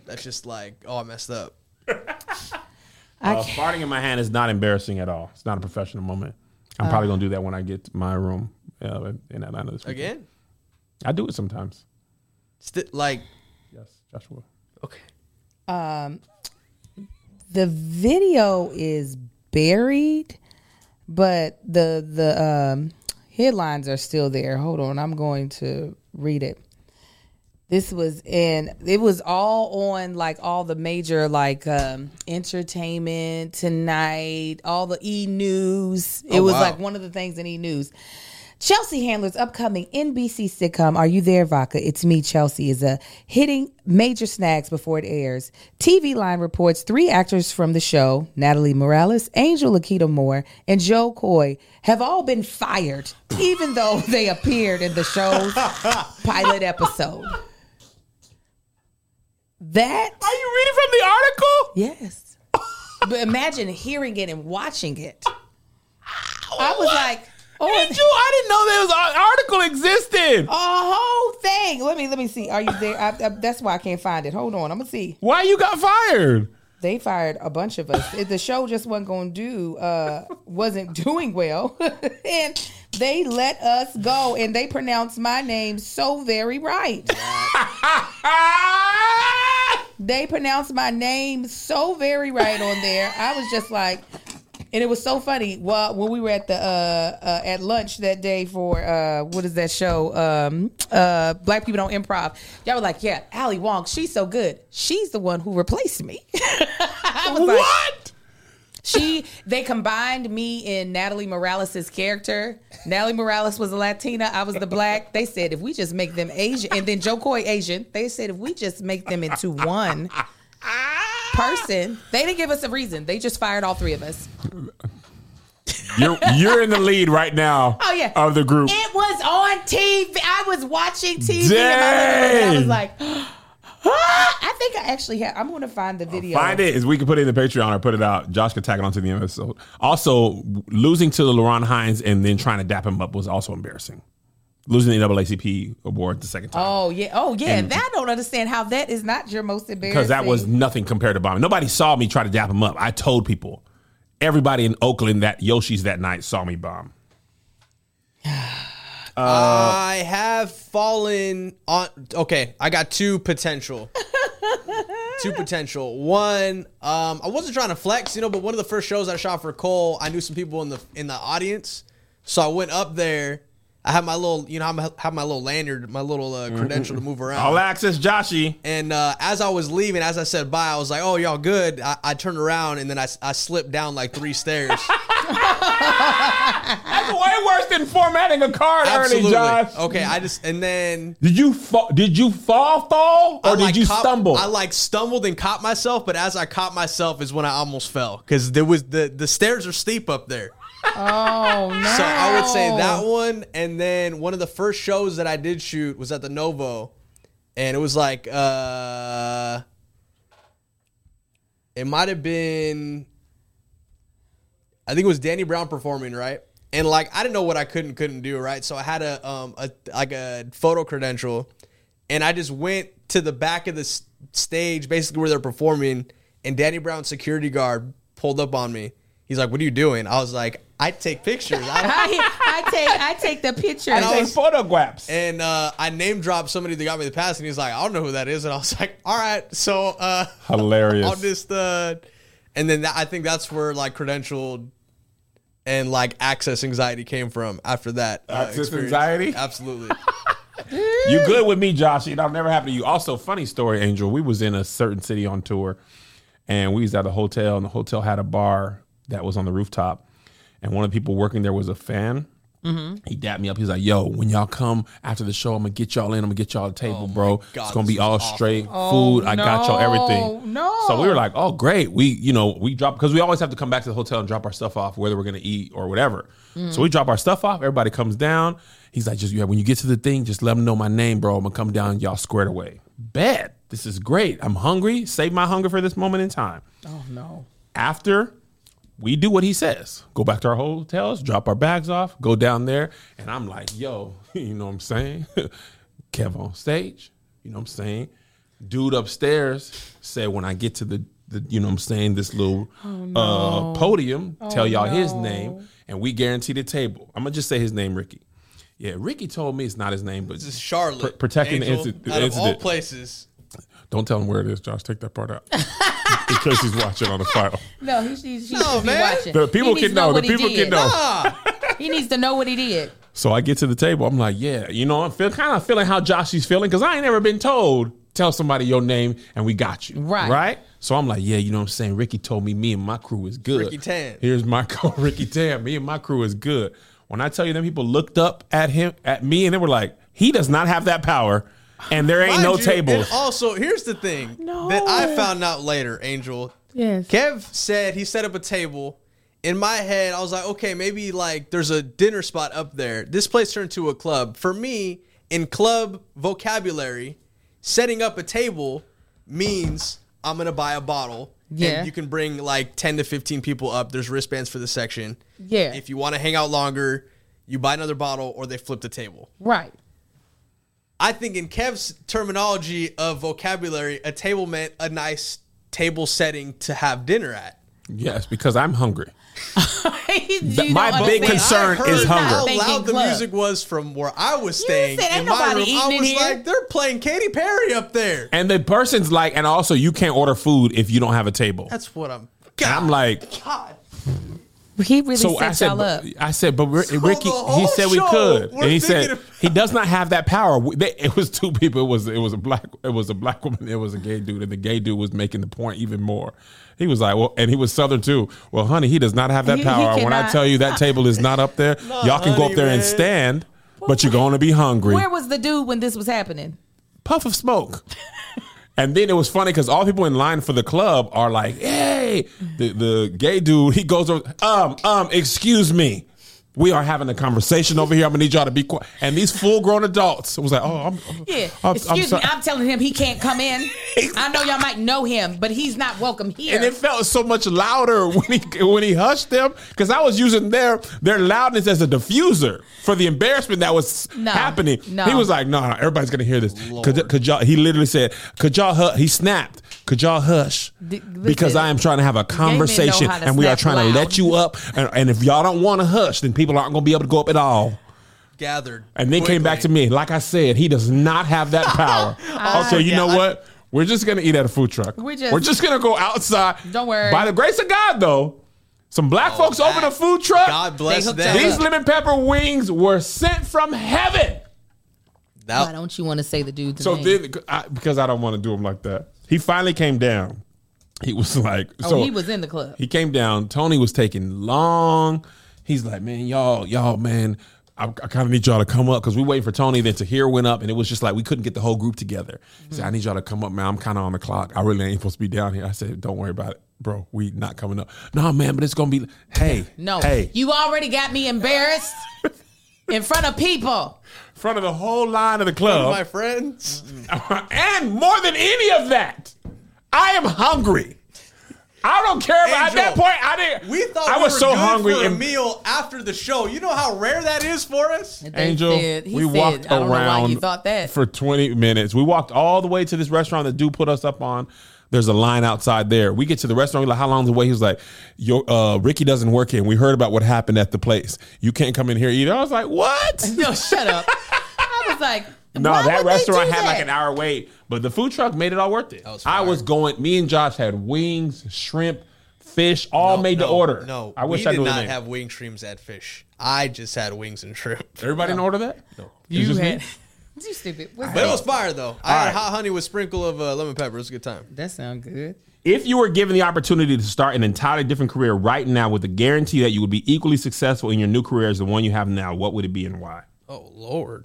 That's just like oh I messed up. I Uh, can't- farting in my hand is not embarrassing at all. It's not a professional moment. I'm probably gonna do that when I get to my room uh, in Atlanta this weekend. Again? I do it sometimes. Sti- like Yes, Joshua. okay. Um, the video is buried, but the the um, headlines are still there. Hold on, I'm going to read it. This was in it was all on like all the major like um entertainment tonight, all the e news. It Oh, was wow. like one of the things in e news. Chelsea Handler's upcoming NBC sitcom Are You There, Vodka? It's Me, Chelsea, is a hitting major snags before it airs. TV Line reports three actors from the show, Natalie Morales, Angel Laketa Moore, and Jo Koy, have all been fired, even though they appeared in the show's pilot episode. That Are you reading from the article? yes. but imagine hearing it and watching it. I was like, oh, Angel, I didn't know there was an article existed. a whole thing. Let me let me see. Are you there? I, I, that's why I can't find it. Hold on. I'm gonna see. Why you got fired? They fired a bunch of us. The show just wasn't going to do, uh, wasn't doing well, and they let us go. And they pronounced my name so very right. They pronounced my name so very right on there. I was just like, and it was so funny. Well, when we were at the uh, uh, at lunch that day for uh, what is that show? Um, uh, Black people don't improv. Y'all were like, "Yeah, Ali Wong, she's so good. She's the one who replaced me." I was like, what? she they combined me and Natalie Morales' character. Natalie Morales was a Latina, I was the black. They said if we just make them Asian and then Jo Koy Asian, they said if we just make them into one person, they didn't give us a reason. They just fired all three of us. You're you're in the lead right now. Oh yeah. of the group. It was on TV. I was watching TV in my living room and I was like "Ah!" I think I actually have I'm gonna find the video. Find it is we can put it in the Patreon or put it out. Josh could tag it onto the episode. Also, losing to the LaRon Hines and then trying to dap him up was also embarrassing. Losing the NAACP award the second time. Oh yeah, oh yeah. And- that I don't understand how that is not your most embarrassing. because that was nothing compared to bombing. Nobody saw me try to dap him up. I told people, everybody in Oakland that Yoshi's that night saw me bomb. I have fallen on. Okay, I got two potential. two potential. One, um, I wasn't trying to flex, you know, but one of the first shows I shot for Cole, I knew some people in the in the audience, so I went up there. I have my little, you know, I have my little lanyard, my little uh, credential to move around. All access, Joshy. And uh, as I was leaving, as I said bye, I was like, "Oh, y'all good?" I, I turned around and then I, I slipped down like three stairs. That's way worse than formatting a card Absolutely. early, Josh. Okay, I just and then Did you fall? Did you fall, fall, or I, did like, you caught- stumble? I like stumbled and caught myself, but as I caught myself is when I almost fell because there was the the stairs are steep up there. Oh no. So I would say that one, and then one of the first shows that I did shoot was at the Novo, and it was like uh, it might have been, I think it was Danny Brown performing right, and like I didn't know what I could and couldn't do right, so I had a um a like a photo credential, and I just went to the back of the s- stage, basically where they're performing, and Danny Brown's security guard pulled up on me. He's like, "What are you doing?" I was like, "I take pictures." I, I, I take I take the picture. And I Take was- photographs. and uh, I name dropped somebody that got me the pass, and he's like, "I don't know who that is," and I was like, "All right, so uh, Hilarious. I'll just." Uh, and then that, I think that's where like credentialed and like access anxiety came from. After that, uh, Access experience. anxiety? absolutely. You good with me, Josh? That'll never happen to you. Also, funny story, Angel. We was in a certain city on tour, and we was at a hotel, and the hotel had a bar that was on the rooftop, and one of the people working there was a fan. Mm-hmm. He dapped me up. He's like, "Yo, when y'all come after the show, I'm gonna get y'all in. I'm gonna get y'all a table, oh bro. God, it's gonna be all awful. straight oh, food. I got y'all everything. no. So we were like, "Oh, great. We, you know, we drop because we always have to come back to the hotel and drop our stuff off, whether we're gonna eat or whatever. So mm. we drop our stuff off. Everybody comes down. He's like, just yeah, when you get to the thing, just let them know my name, bro. I'm gonna come down. Y'all squared away. Bet this is great. I'm hungry. Save my hunger for this moment in time. Oh no. After we do what he says, go back to our hotels, drop our bags off, go down there, and I'm like, yo, you know what I'm saying? Kev on stage, you know what I'm saying? Dude upstairs said when I get to the, the you know what I'm saying, this little uh, podium, tell y'all his name, and we guarantee the table. I'm gonna just say his name, Ricky. Yeah, Ricky told me it's not his name, but This is Charlotte, Pr- protecting the Angel, inci- the out of all places. Don't tell him where it is, Josh. Take that part out. In case he's watching on the file. No, he, he, he No, should be watching. The people can to know. The people can know. He needs to know what he did. So I get to the table. I'm like, yeah, you know, I'm feel, kind of feeling how Joshy's feeling because I ain't never been told tell somebody your name and we got you. Right. Right. So I'm like, yeah, you know what I'm saying? Ricky told me me and my crew is good. Ricky Tan. Here's my co Ricky Tan. Me and my crew is good. When I tell you them people looked up at him, at me, and they were like, he does not have that power. And there ain't mind no you, tables. And also, here's the thing that I found out later, Angel. Yes. Kev said he set up a table. In my head, I was like, okay, maybe like there's a dinner spot up there. This place turned to a club. For me, in club vocabulary, setting up a table means I'm gonna buy a bottle. Yeah. And you can bring like 10 to 15 people up. There's wristbands for the section. Yeah. If you want to hang out longer, you buy another bottle or they flip the table. right. I think in Kev's terminology of vocabulary, a table meant a nice table setting to have dinner at. Yes, because I'm hungry. You my big concern I heard is hunger. How loud the club. music was from where I was staying said in my nobody room. I eating in was here. like, they're playing Katy Perry up there. And the person's like, and also you can't order food if you don't have a table. That's what I'm. And I'm like, God. He really so I said, y'all up. but, I said, but Ri- So Ricky, he said we show, could, we're and he said of- he does not have that power. It was two people. It was it was a black it was a black woman. It was a gay dude, and the gay dude was making the point even more. He was like, well, and he was southern too. Well, honey, he does not have that He- he power. when I tell you that table is not up there, y'all can go up there and man. stand, but you're going to be hungry. Where was the dude when this was happening? puff of smoke. And then it was funny because all people in line for the club are like, "Hey!" The the gay dude he goes over, um, um, excuse me, we are having a conversation over here. I'm gonna need y'all to be quiet. And these full grown adults was like, "Oh, I'm, I'm- Yeah. I'm, Excuse me. I'm telling him he can't come in. I know y'all might know him, but he's not welcome here. and it felt so much louder when he when he hushed them because I was using their their loudness as a diffuser for the embarrassment that was No, happening. no. He was like, "No, no, everybody's gonna hear this." Could, could y'all? He literally said, "Could y'all?" Hu-? He snapped. Could y'all hush? D- because I am trying to have a conversation, and we are trying loud. to let you up. And, and if y'all don't want to hush, then people aren't gonna be able to go up at all. Gathered. And then came back to me. Like I said, he does not have that power. Uh, okay, you know what? We're just gonna eat at a food truck. We just- We're just gonna go outside. Don't worry. By the grace of God, though, some black oh, folks that- open a food truck. God bless them. These up. lemon pepper wings were sent from heaven. Why don't you want to say the dude's So name? then, I, because I don't want to do him like that, he finally came down. He was like, oh, so he was in the club. He came down. Tony was taking long. He's like, man, y'all, y'all, man, I, I kind of need y'all to come up because we waiting for Tony. Then Tahir went up, and it was just like we couldn't get the whole group together. He said, I need y'all to come up, man. I'm kind of on the clock. I really ain't supposed to be down here. I said, don't worry about it, bro. We not coming up. No, man, but it's gonna be. Hey, No, hey, you already got me embarrassed in front of people. in front of the whole line of the club. my friends. and more than any of that, I am hungry. I don't care about at that point. I didn't. We thought I we was were so good hungry for a meal after the show. You know how rare that is for us. They Angel, said- he we said, walked I don't know why around thought that. for 20 minutes. We walked all the way to this restaurant that dude put us up on. There's a line outside there. We get to the restaurant. We're like, how long's the wait? He was like, Yo, uh, Ricky doesn't work here. And we heard about what happened at the place. You can't come in here either. I was like, what? No, shut up. I was like, No, why that would they restaurant do had like that? an hour wait, but the food truck made it all worth it. was I fire. was going. Me and Josh had wings, shrimp, fish, all made to no, order. No, I wish we I did knew the not name. have wing streams at fish. I just had wings and shrimp. Everybody didn't order that. No, You had. You stupid. What's But it that? was fire though. I All had right. hot honey with sprinkle of uh, lemon pepper. It was a good time. That sound good. If you were given the opportunity to start an entirely different career right now with the guarantee that you would be equally successful in your new career as the one you have now, what would it be and why? Oh Lord.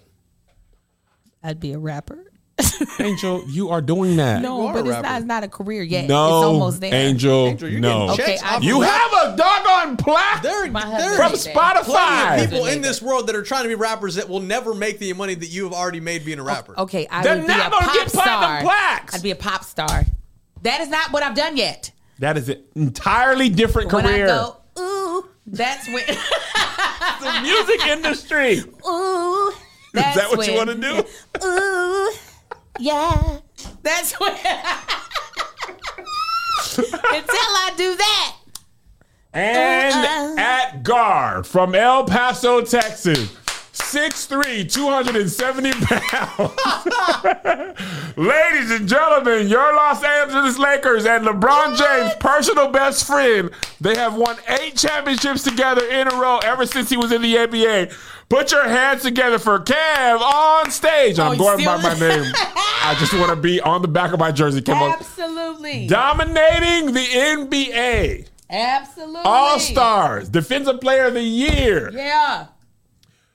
I'd be a rapper. Angel, you are doing that. No, are but it's not. It's not a career yet. no, it's almost there. Angel, Angel, you're no. getting Okay, I- off You of have a doggone plaque There, My husband there from made that. plenty Spotify. of people in this world that are trying to be rappers that will never make the money that you have already made being a rapper. Okay, I They're would be not a gonna pop get platinum star. plaques. I'd be a pop star. That is not what I've done yet. That is an entirely different When career. I go, ooh, that's when. the music industry. ooh, that's Is that what when, you want to do? Ooh, yeah, that's when. Until I do that. And uh. at guard from El Paso, Texas. 6'3, 270 pounds. Ladies and gentlemen, your Los Angeles Lakers and LeBron James' personal best friend. They have won eight championships together in a row ever since he was in the NBA. Put your hands together for Kev on stage. I'm oh, going by my name. I just want to be on the back of my jersey. On. Absolutely. Dominating the NBA. Absolutely. All stars, defensive player of the year, Yeah.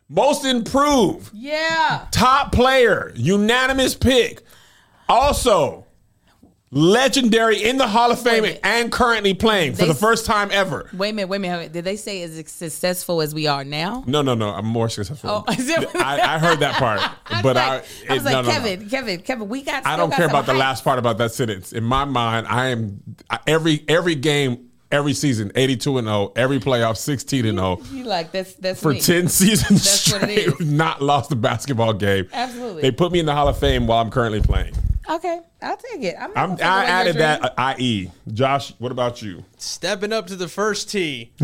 most improved, Yeah. top player, unanimous pick. Also, legendary in the Hall of Fame Wait a minute. and currently playing for They the first time ever. Wait a minute, wait a minute. wait a minute. Did they say as successful as we are now? No, no, no. I'm more successful. Oh, I, I heard that part, I but was I, like, I was like, no, no, no. Kevin, Kevin, Kevin, we got. I don't got care about the last part about that sentence. In my mind, I am every every game, every season, 82 and 0, every playoff, 16 and 0. You like that's that's For me. 10 seasons That's what it straight, not lost a basketball game. Absolutely. They put me in the Hall of Fame while I'm currently playing. Okay, I'll take it. I'm, I'm, I gonna take away your added that uh, IE. Josh, what about you? Stepping up to the first tee.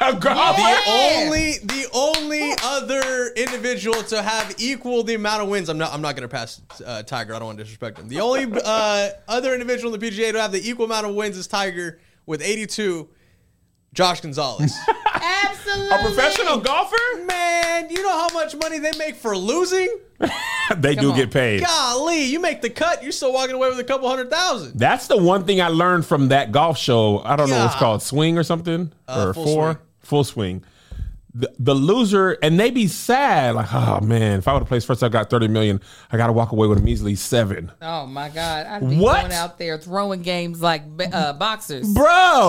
Oh, The only the only other individual to have equal the amount of wins. I'm not I'm not gonna pass uh, Tiger. I don't want to disrespect him. The only uh, other individual in the PGA to have the equal amount of wins is Tiger with 82. Josh Gonzalez. Absolutely. A professional golfer? Man, you know how much money they make for losing? They do on. get paid. Golly, you make the cut, you're still walking away with a couple hundred thousand. That's the one thing I learned from that golf show. I don't know what's God. called, swing or something, Uh, or Full four, Swing. full swing. The, the loser, and they be sad, like, oh man, if I would have placed first, I got thirty million. I got to walk away with a measly seven, Oh my God! I'd be What? going out there throwing games like uh, boxers. bro.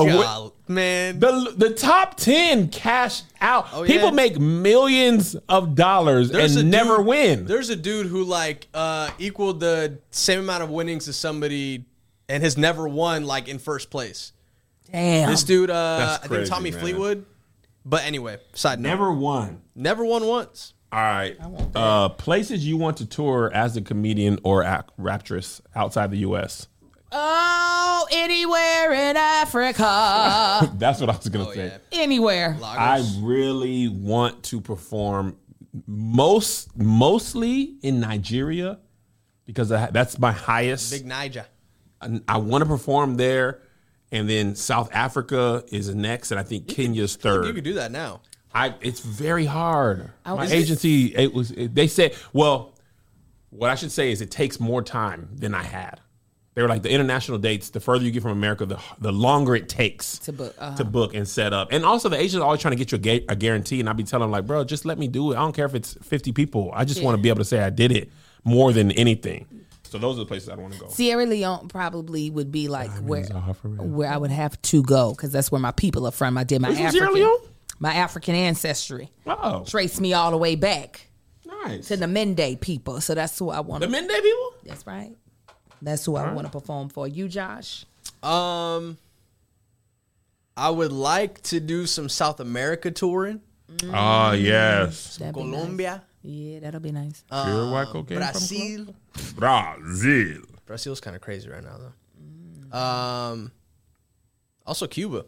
God, man. The the top ten cash out. Oh, People yeah. make millions of dollars There's and never dude- win. There's a dude who like uh equaled the same amount of winnings as somebody and has never won like in first place. Damn. This dude, uh, That's I think Tommy man. Fleetwood. But anyway, side note, Never won. never won once. All right. Uh, places you want to tour as a comedian or act- actress outside the U.S. oh, anywhere in Africa, That's what I was gonna Oh say. yeah, anywhere. I Lagos. really want to perform most mostly in Nigeria because I, that's my highest. Big Niger. I, I want to perform there, and then South Africa is next, and I think Kenya's You third. could do that now. I it's very hard. My agency it was it- they said well, what I should say is it takes more time than I had. They were like the international dates. The further you get from America, the the longer it takes To book, uh-huh. to book and set up. And also, the agents are always trying to get you a, ga- a guarantee. And I'll be telling them like, bro, just let me do it. I don't care if it's fifty people. I just want to be able to say I did it more than anything. So those are the places I want to go. Sierra Leone probably would be like where are for real. where I would have to go because that's where my people are from. I did my You're Sierra African Leone? my African ancestry. Oh, Trace me all the way back nice. to the Mende people. So that's who I want. The to Mende people. That's right. That's who I want to perform for. You, Josh. Um, I would like to do some South America touring. Oh yes, That'd Colombia, nice. Yeah, that'll be nice. Pure white cocaine from Brazil. Brazil. Brazil's kind of crazy right now, though. Um, also Cuba.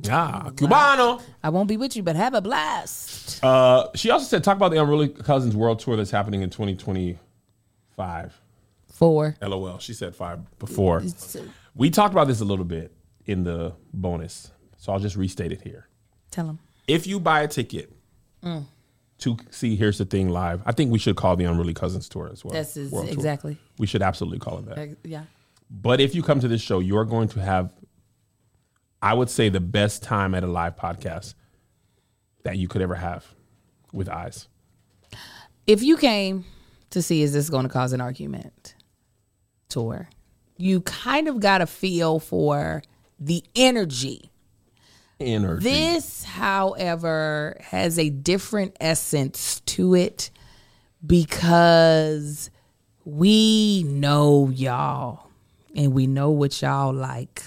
Yeah, Cubano. I won't be with you, but have a blast. Uh, she also said, talk about the Unruly Cousins World Tour that's happening in 2025. Four. LOL. She said five before. We talked about this a little bit in the bonus, so I'll just restate it here. Tell them. If you buy a ticket to see Here's the Thing live, I think we should call the Unruly Cousins Tour as well. This is World Tour. exactly. We should absolutely call it that. Yeah. But if you come to this show, you are going to have, I would say, the best time at a live podcast that you could ever have with eyes. If you came to see is this going to cause an argument tour, you kind of got a feel for the energy. Energy. This, however, has a different essence to it because we know y'all and we know what y'all like.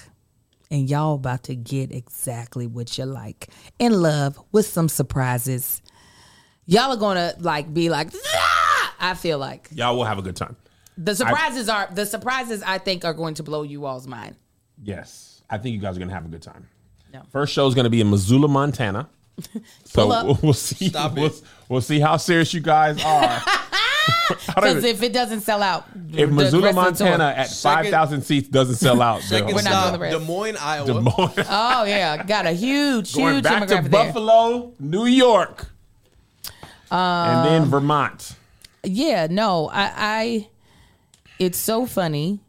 And y'all about to get exactly what you like in love with some surprises. Y'all are gonna like be like, "Ah!" I feel like Y'all will have a good time. the surprises are the surprises I think are going to blow you all's mind. Yes, I think you guys are gonna have a good time. Yeah. First show is gonna be in Missoula, Montana. So up. we'll, we'll see. Stop we'll, it. we'll see how serious you guys are. Because if it doesn't sell out, if Missoula, rest of the tour- Montana, at Second- five thousand seats doesn't sell out, Second We're not stop, doing the rest. Des Moines, Iowa. Des Moines. Oh yeah, got a huge, going huge back to demographic there. Buffalo, New York, and Um, then Vermont. Yeah, no, I, I. It's so funny.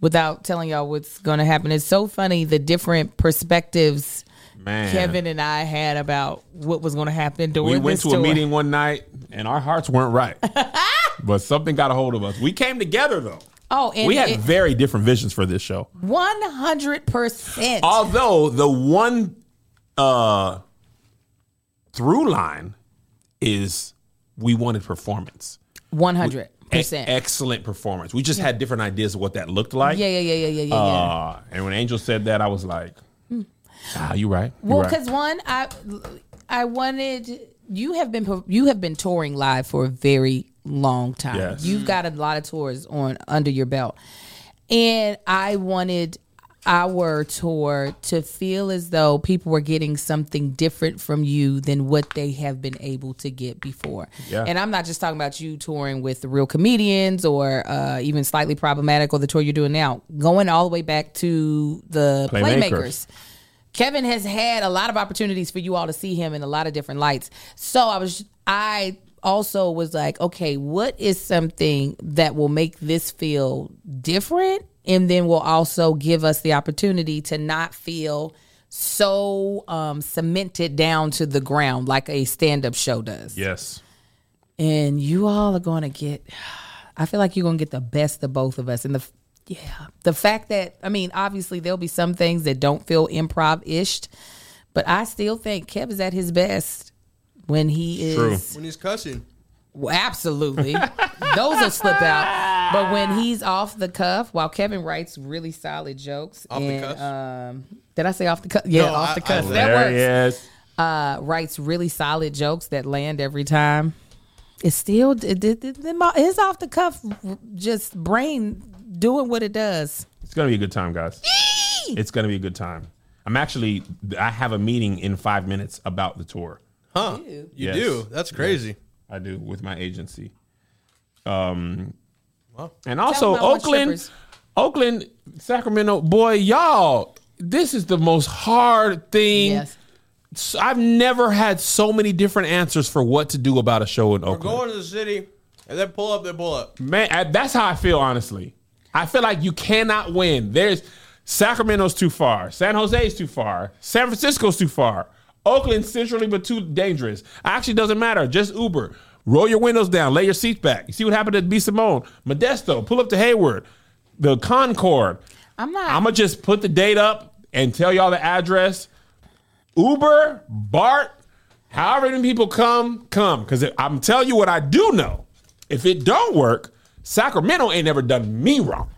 Without telling y'all what's going to happen, it's so funny the different perspectives Man, Kevin and I had about what was going to happen during we went this to a meeting one night and our hearts weren't right, but something got a hold of us. We came together though. Oh, and we had it- very different visions for this show. One hundred percent. Although the one uh through line is we wanted performance. One hundred E- percent. excellent performance. We just had different ideas of what that looked like. Yeah, yeah, yeah, yeah, yeah, yeah. yeah. Uh, and when Angel said that, I was like, "Ah, you right. You Well, right. because one, I I wanted you have been you have been touring live for a very long time. Yes. You've got a lot of tours on under your belt, and I wanted our tour to feel as though people were getting something different from you than what they have been able to get before. Yeah. And I'm not just talking about you touring with the real comedians or uh, even slightly problematic or the tour you're doing now. Going all the way back to the Playmakers. playmakers. Kevin has had a lot of opportunities for you all to see him in a lot of different lights. So I was I also was like, okay, what is something that will make this feel different and then will also give us the opportunity to not feel so um, cemented down to the ground like a stand-up show does. yes. And you all are going to get I feel like you're going to get the best of both of us and the yeah, the fact that I mean, obviously there'll be some things that don't feel improv-ish, but I still think Kev is at his best when he is True. When he's cussing. Well, absolutely. Those will slip out. But when he's off the cuff, while Kevin writes really solid jokes, Off the cuff? Um, did I say off the cuff? Yeah, No, off I- the I- cuff. that works he is. uh, writes really solid jokes that land every time. It's still it, it, it, it's off the cuff, just brain doing what it does. It's gonna be a good time, guys. It's gonna be a good time. I'm actually. I have a meeting in five minutes about the tour. Huh. You Yes. do. That's crazy. I do with my agency. Um, Wow. and also Oakland, Oakland, Sacramento, boy, y'all. This is the most hard thing. Yes. S- I've never had so many different answers for what to do about a show in We're Oakland. going to the city, and then pull up, then pull up. Man, I- that's how I feel, honestly. I feel like you cannot win. There's Sacramento's too far, San Jose's too far, San Francisco's too far, Oakland centrally but too dangerous. Actually, doesn't matter. Just Uber. Roll your windows down, lay your seats back. You see what happened to B Simone, Modesto. Pull up to Hayward, the Concord. I'm not. I'm gonna just put the date up and tell y'all the address. Uber, Bart, however many people come, come. Because I'm telling you what I do know. If it don't work, Sacramento ain't never done me wrong.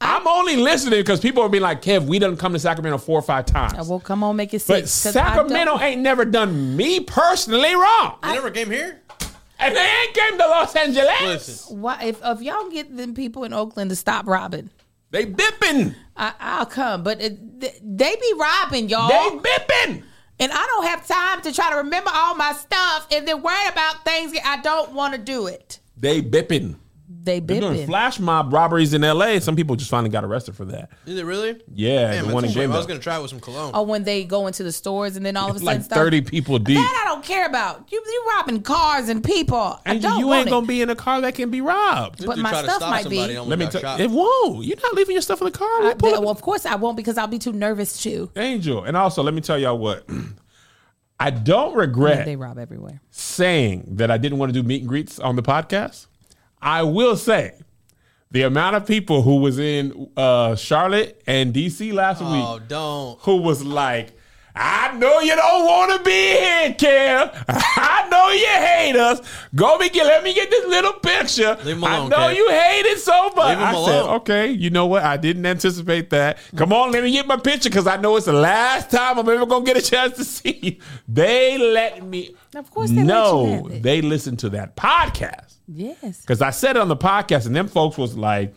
I'm only listening because people are being like, Kev, we done come to Sacramento four or five times. Uh, well, come on, make it but six. 'cause Sacramento ain't never done me personally wrong. You never came here? and they ain't came to Los Angeles. Listen. Why, if if y'all get them people in Oakland to stop robbing, They bipping. I, I'll come. But it, th- they be robbing y'all. They bipping. And I don't have time to try to remember all my stuff and then worry about things I don't want to do it. They bipping. They They're doing bipping. flash mob robberies in LA. Some people just finally got arrested for that. Is it really? Yeah, Damn, the one in that's a. I was Glendale. going to try it with some cologne. Oh, when they go into the stores and then all of a sudden like start- 30 people deep. That I don't care about. You you robbing cars and people. I And don't you want ain't it. gonna be in a car that can be robbed. but Dude my tried to stuff stop might somebody, be. almost Let me got tell shot. it won't. You're not leaving your stuff in the car. I, We'll pull up- well, of course I won't because I'll be too nervous too. Angel. And also, let me tell y'all what. I don't regret They rob everywhere. saying that I didn't want to do meet and greets on the podcast. I will say the amount of people who was in uh, Charlotte and DC last Oh, week don't. who was like, I know you don't want to be here, Kev. I know you hate us. Go me get, let me get this little picture. Leave him I know Kev. you hate it so much. Leave him I said, okay, you know what? I didn't anticipate that. Come on, let me get my picture because I know it's the last time I'm ever gonna get a chance to see you. They let me. Of course they let you no, have it. they listened to that podcast. Yes. Because I said it on the podcast, and them folks was like,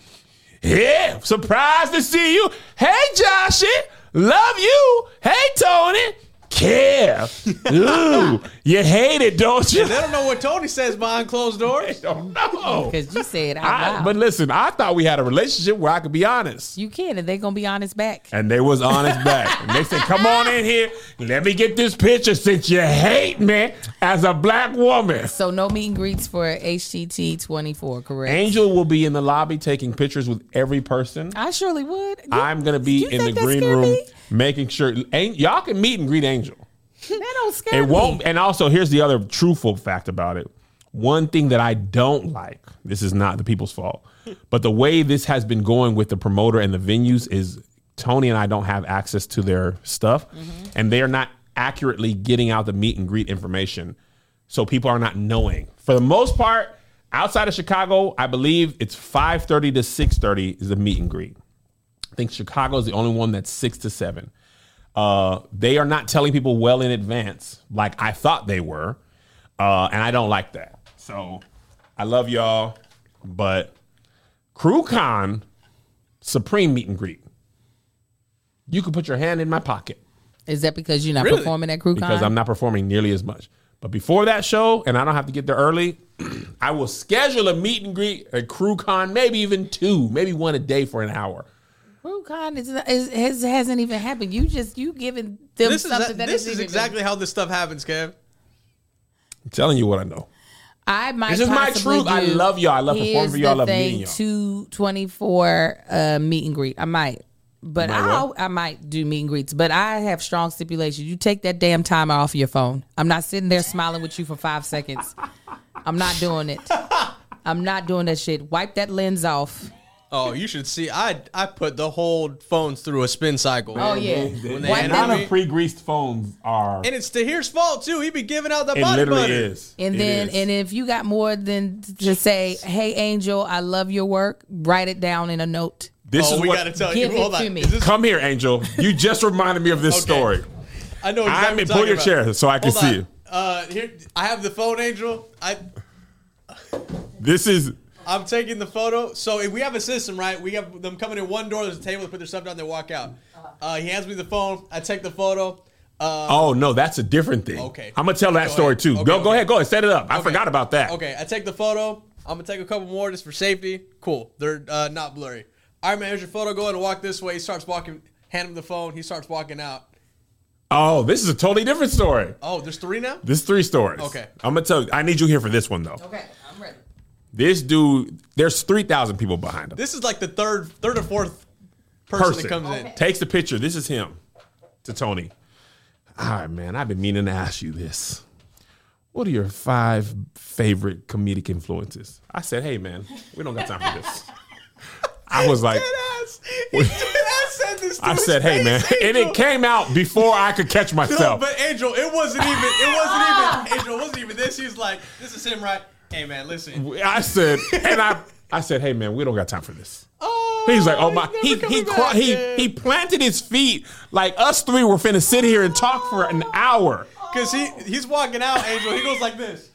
"Yeah, surprised to see you. Hey, Joshy, love you. Hey, Tony, care. Ooh, you hate it, don't you? They don't know what Tony says behind closed doors. don't know. Because you said out I, loud. but listen, I thought we had a relationship where I could be honest. you can, and they're gonna be honest back. And they was honest back. And they said, come on in here. Let me get this picture since you hate me as a black woman. So no meet and greets for HTT twenty four, correct? Angel will be in the lobby taking pictures with every person. I surely would. You- I'm gonna be in the green room me? Making sure An- y'all can meet and greet Angel. That don't scare It me. won't. And also, here's the other truthful fact about it: One thing that I don't like, this is not the people's fault, but the way this has been going with the promoter and the venues is Tony and I don't have access to their stuff mm-hmm. and they are not accurately getting out the meet and greet information. So people are not knowing. For the most part, outside of Chicago, I believe it's 5:30 to 6:30 is the meet and greet. I think Chicago is the only one that's 6 to 7. Uh, they are not telling people well in advance like I thought they were. Uh, and I don't like that. So I love y'all, but CrewCon Supreme meet and greet. You could put your hand in my pocket Is that because you're not Really? performing at CrewCon? because I'm not performing nearly as much. But before that show, and I don't have to get there early, I will schedule a meet and greet at CrewCon, maybe even two, maybe one a day for an hour. CrewCon is, is, has, hasn't even happened. You just you giving them This is something that this isn't is exactly how this stuff happens, Kev. I'm telling you what I know. I might. This is my truth. I love y'all. I love performing for y'all. I love meeting y'all. Two twenty four uh, meet and greet. I might, but I what? I might do meet and greets. But I have strong stipulations. You take that damn timer off your phone. I'm not sitting there smiling with you for five seconds. I'm not doing it. I'm not doing that shit. Wipe that lens off. Oh, you should see. I I put the whole phones through a spin cycle. Oh yeah. When they Wipe hand that it None of pre-greased phones are. And it's Tahir's fault too. He be giving out the It body literally butter. is. And It then, is. and if you got more than to say, "Hey, Angel, I love your work," write it down in a note. this oh, is we what. gotta tell Give you. it Hold to me. This- Come here, Angel. You just reminded me of this Okay. story. I know I exactly. mean, what pull you're your talking chair so I can Hold see on. you. Uh, here I have the phone, Angel. I This is I'm taking the photo. So if we have a system, right? We have them coming in one door. There's a table. They put their stuff down. They walk out. Uh, he hands me the phone. I take the photo. Uh, Oh no, that's a different thing. Okay. I'm gonna tell that Go story ahead. too. Okay, go go ahead, go ahead, set it up. I forgot about that. Okay, I take the photo. I'm gonna take a couple more just for safety. Cool. They're uh, not blurry. All right, man. Here's your photo. Go ahead and walk this way. He starts walking. Hand him the phone. He starts walking out. Oh, this is a totally different story. Oh, there's three now. There's three stories. Okay. I'm gonna tell you. I need you here for this one though. Okay, I'm ready. This dude, there's three thousand people behind him. This is like the third, third or fourth person, Person that comes in. takes the picture. This is him to Tony. All right, man. I've been meaning to ask you this. What are your five favorite comedic influences? I said, hey man, we don't got time for this. I was like, Deadass. He deadass said this. To I said, hey man, face, and it came out before I could catch No, myself. but Angel, it wasn't even. It wasn't even. Angel, it wasn't even this. He's like, this is him, right? Hey man, listen. I said, and I, I said, hey man, we don't got time for this. Oh, He's like, oh my, he he coming cro- back, he man. he planted his feet like us three were finna sit here and talk for an hour. Cause he he's walking out, Angel. He goes like this.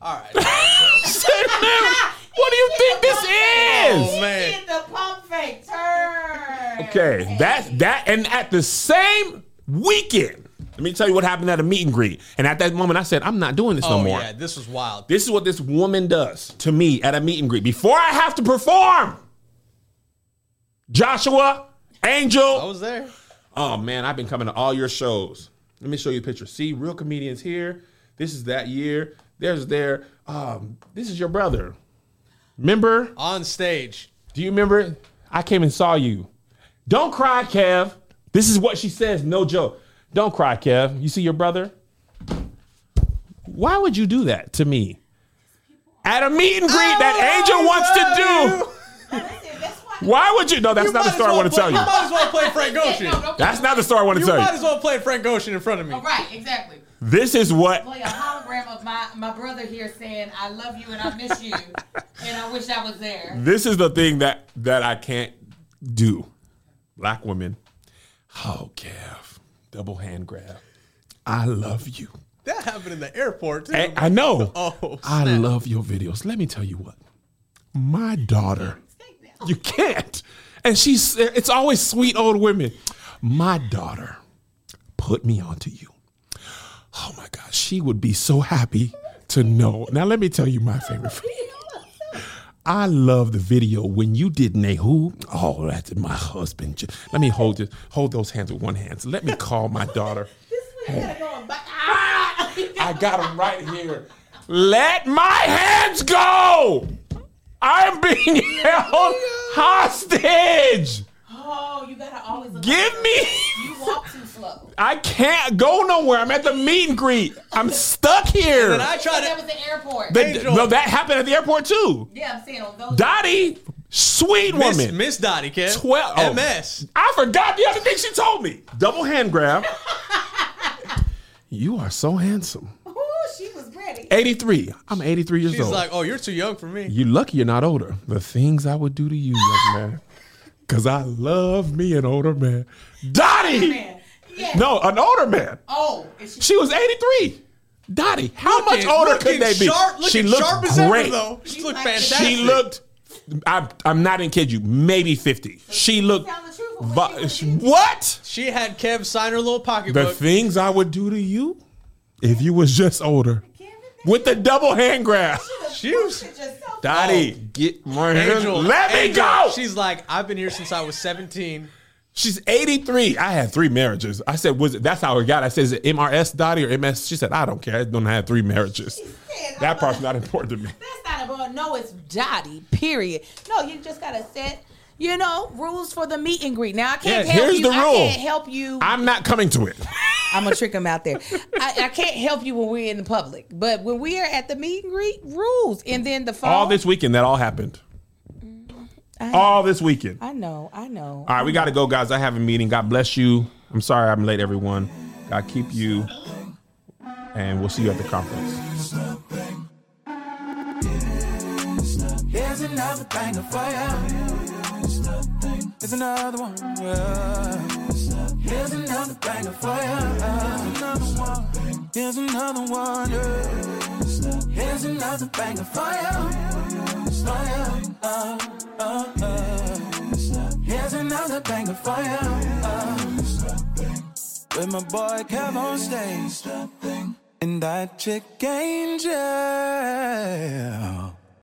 All right. Say, man, what do you think this is? Oh man. the pump fake turn. Okay, that that and at the same weekend, let me tell you what happened at a meet and greet. And at that moment, I said, I'm not doing this no Oh more. yeah, this was wild. This is what this woman does to me at a meet and greet before I have to perform. Joshua, Angel. I was there. Oh man, I've been coming to all your shows. Let me show you a picture. See, real comedians here. This is that year. There's there. Um, this is your brother. Remember? On stage. Do you remember? I came and saw you. Don't cry, Kev. This is what she says. No joke. Don't cry, Kev. You see your brother? Why would you do that to me? At a meet and greet that Angel wants to do. Why would you? No, that's You not the might story I want to well tell you. You might as well play Frank Ocean. That's not the story I want to You tell might you. Might as well play Frank Ocean in front of me. Oh, right, exactly. This is what Play a hologram of my my brother here saying, "I love you and I miss you, and I wish I was there." this is the thing that that I can't do. Black women. Oh, Kev. Double hand grab. I love you. That happened in the airport too. I, I know. Oh, I love your videos. Let me tell you what. My daughter. You can't. And she's it's always sweet old women. My daughter put me onto you. Oh my gosh, she would be so happy to know. Now let me tell you my favorite video. I love the video when you did Nehu. Oh, that's my husband. Let me hold this, hold those hands with one hand. So let me call my daughter. Ah! I got him right here. Let my hands go. I'm being held hostage. Oh, you gotta always Give me. You walk too slow. I can't go nowhere. I'm at the meet and greet. I'm stuck here. And I tried that to. was the airport. The- Angel. no, that happened at the airport too. yeah, I'm saying on those. Dottie, sweet Miss, woman. Miss Dottie, kid. Twelve. oh. MS. I forgot the other thing she told me. Double hand grab. you are so handsome. Ooh, she was ready. 83. I'm 83 years She's old. She's like, oh, you're too young for me. You're lucky you're not older. The things I would do to you, young man. Cause I love me an older man. Dottie! Man, yeah. No, an older man. Oh, she? She was 83. Dottie, how much Looking- older could they be? Sharp, she looked sharp as great. ever, though. She looked fantastic. She looked. I'm, I'm not in kid you. Maybe 50. She looked. Tell the truth of But what she what? She had Kev sign her little pocketbook. The things I would do to you if you was just older. With the double hand grab. she was. Dottie, oh. get my hand. Angel, Let me go. She's like, I've been here since I was 17. She's 83. I had three marriages. I said, was it, that's how it got. I said, is it MRS Dottie or MS? She said, I don't care. I don't have three marriages. That part's not important to me. That's not important. no. It's Dottie. Period. No, you just gotta set. You know, rules for the meet and greet. Now I can't Yeah, help here's you. the I can't help you. I'm not coming to it. I'm gonna trick him out there. I, I can't help you when we're in the public, but when we are at the meet and greet, rules, and then the phone. All this weekend, that all happened. All this weekend. I know, I know. All right, we got to go, guys. I have a meeting. God bless you. I'm sorry I'm late, everyone. God keep you. And we'll see you at the conference. Here's another banger for ya. Here's another one. yeah. Here's another banger for ya. Another one. Here's another one. yeah. Here's another banger for ya. For ya. Here's another for ya. Uh. With my boy Kev on stage. And that chick Angel.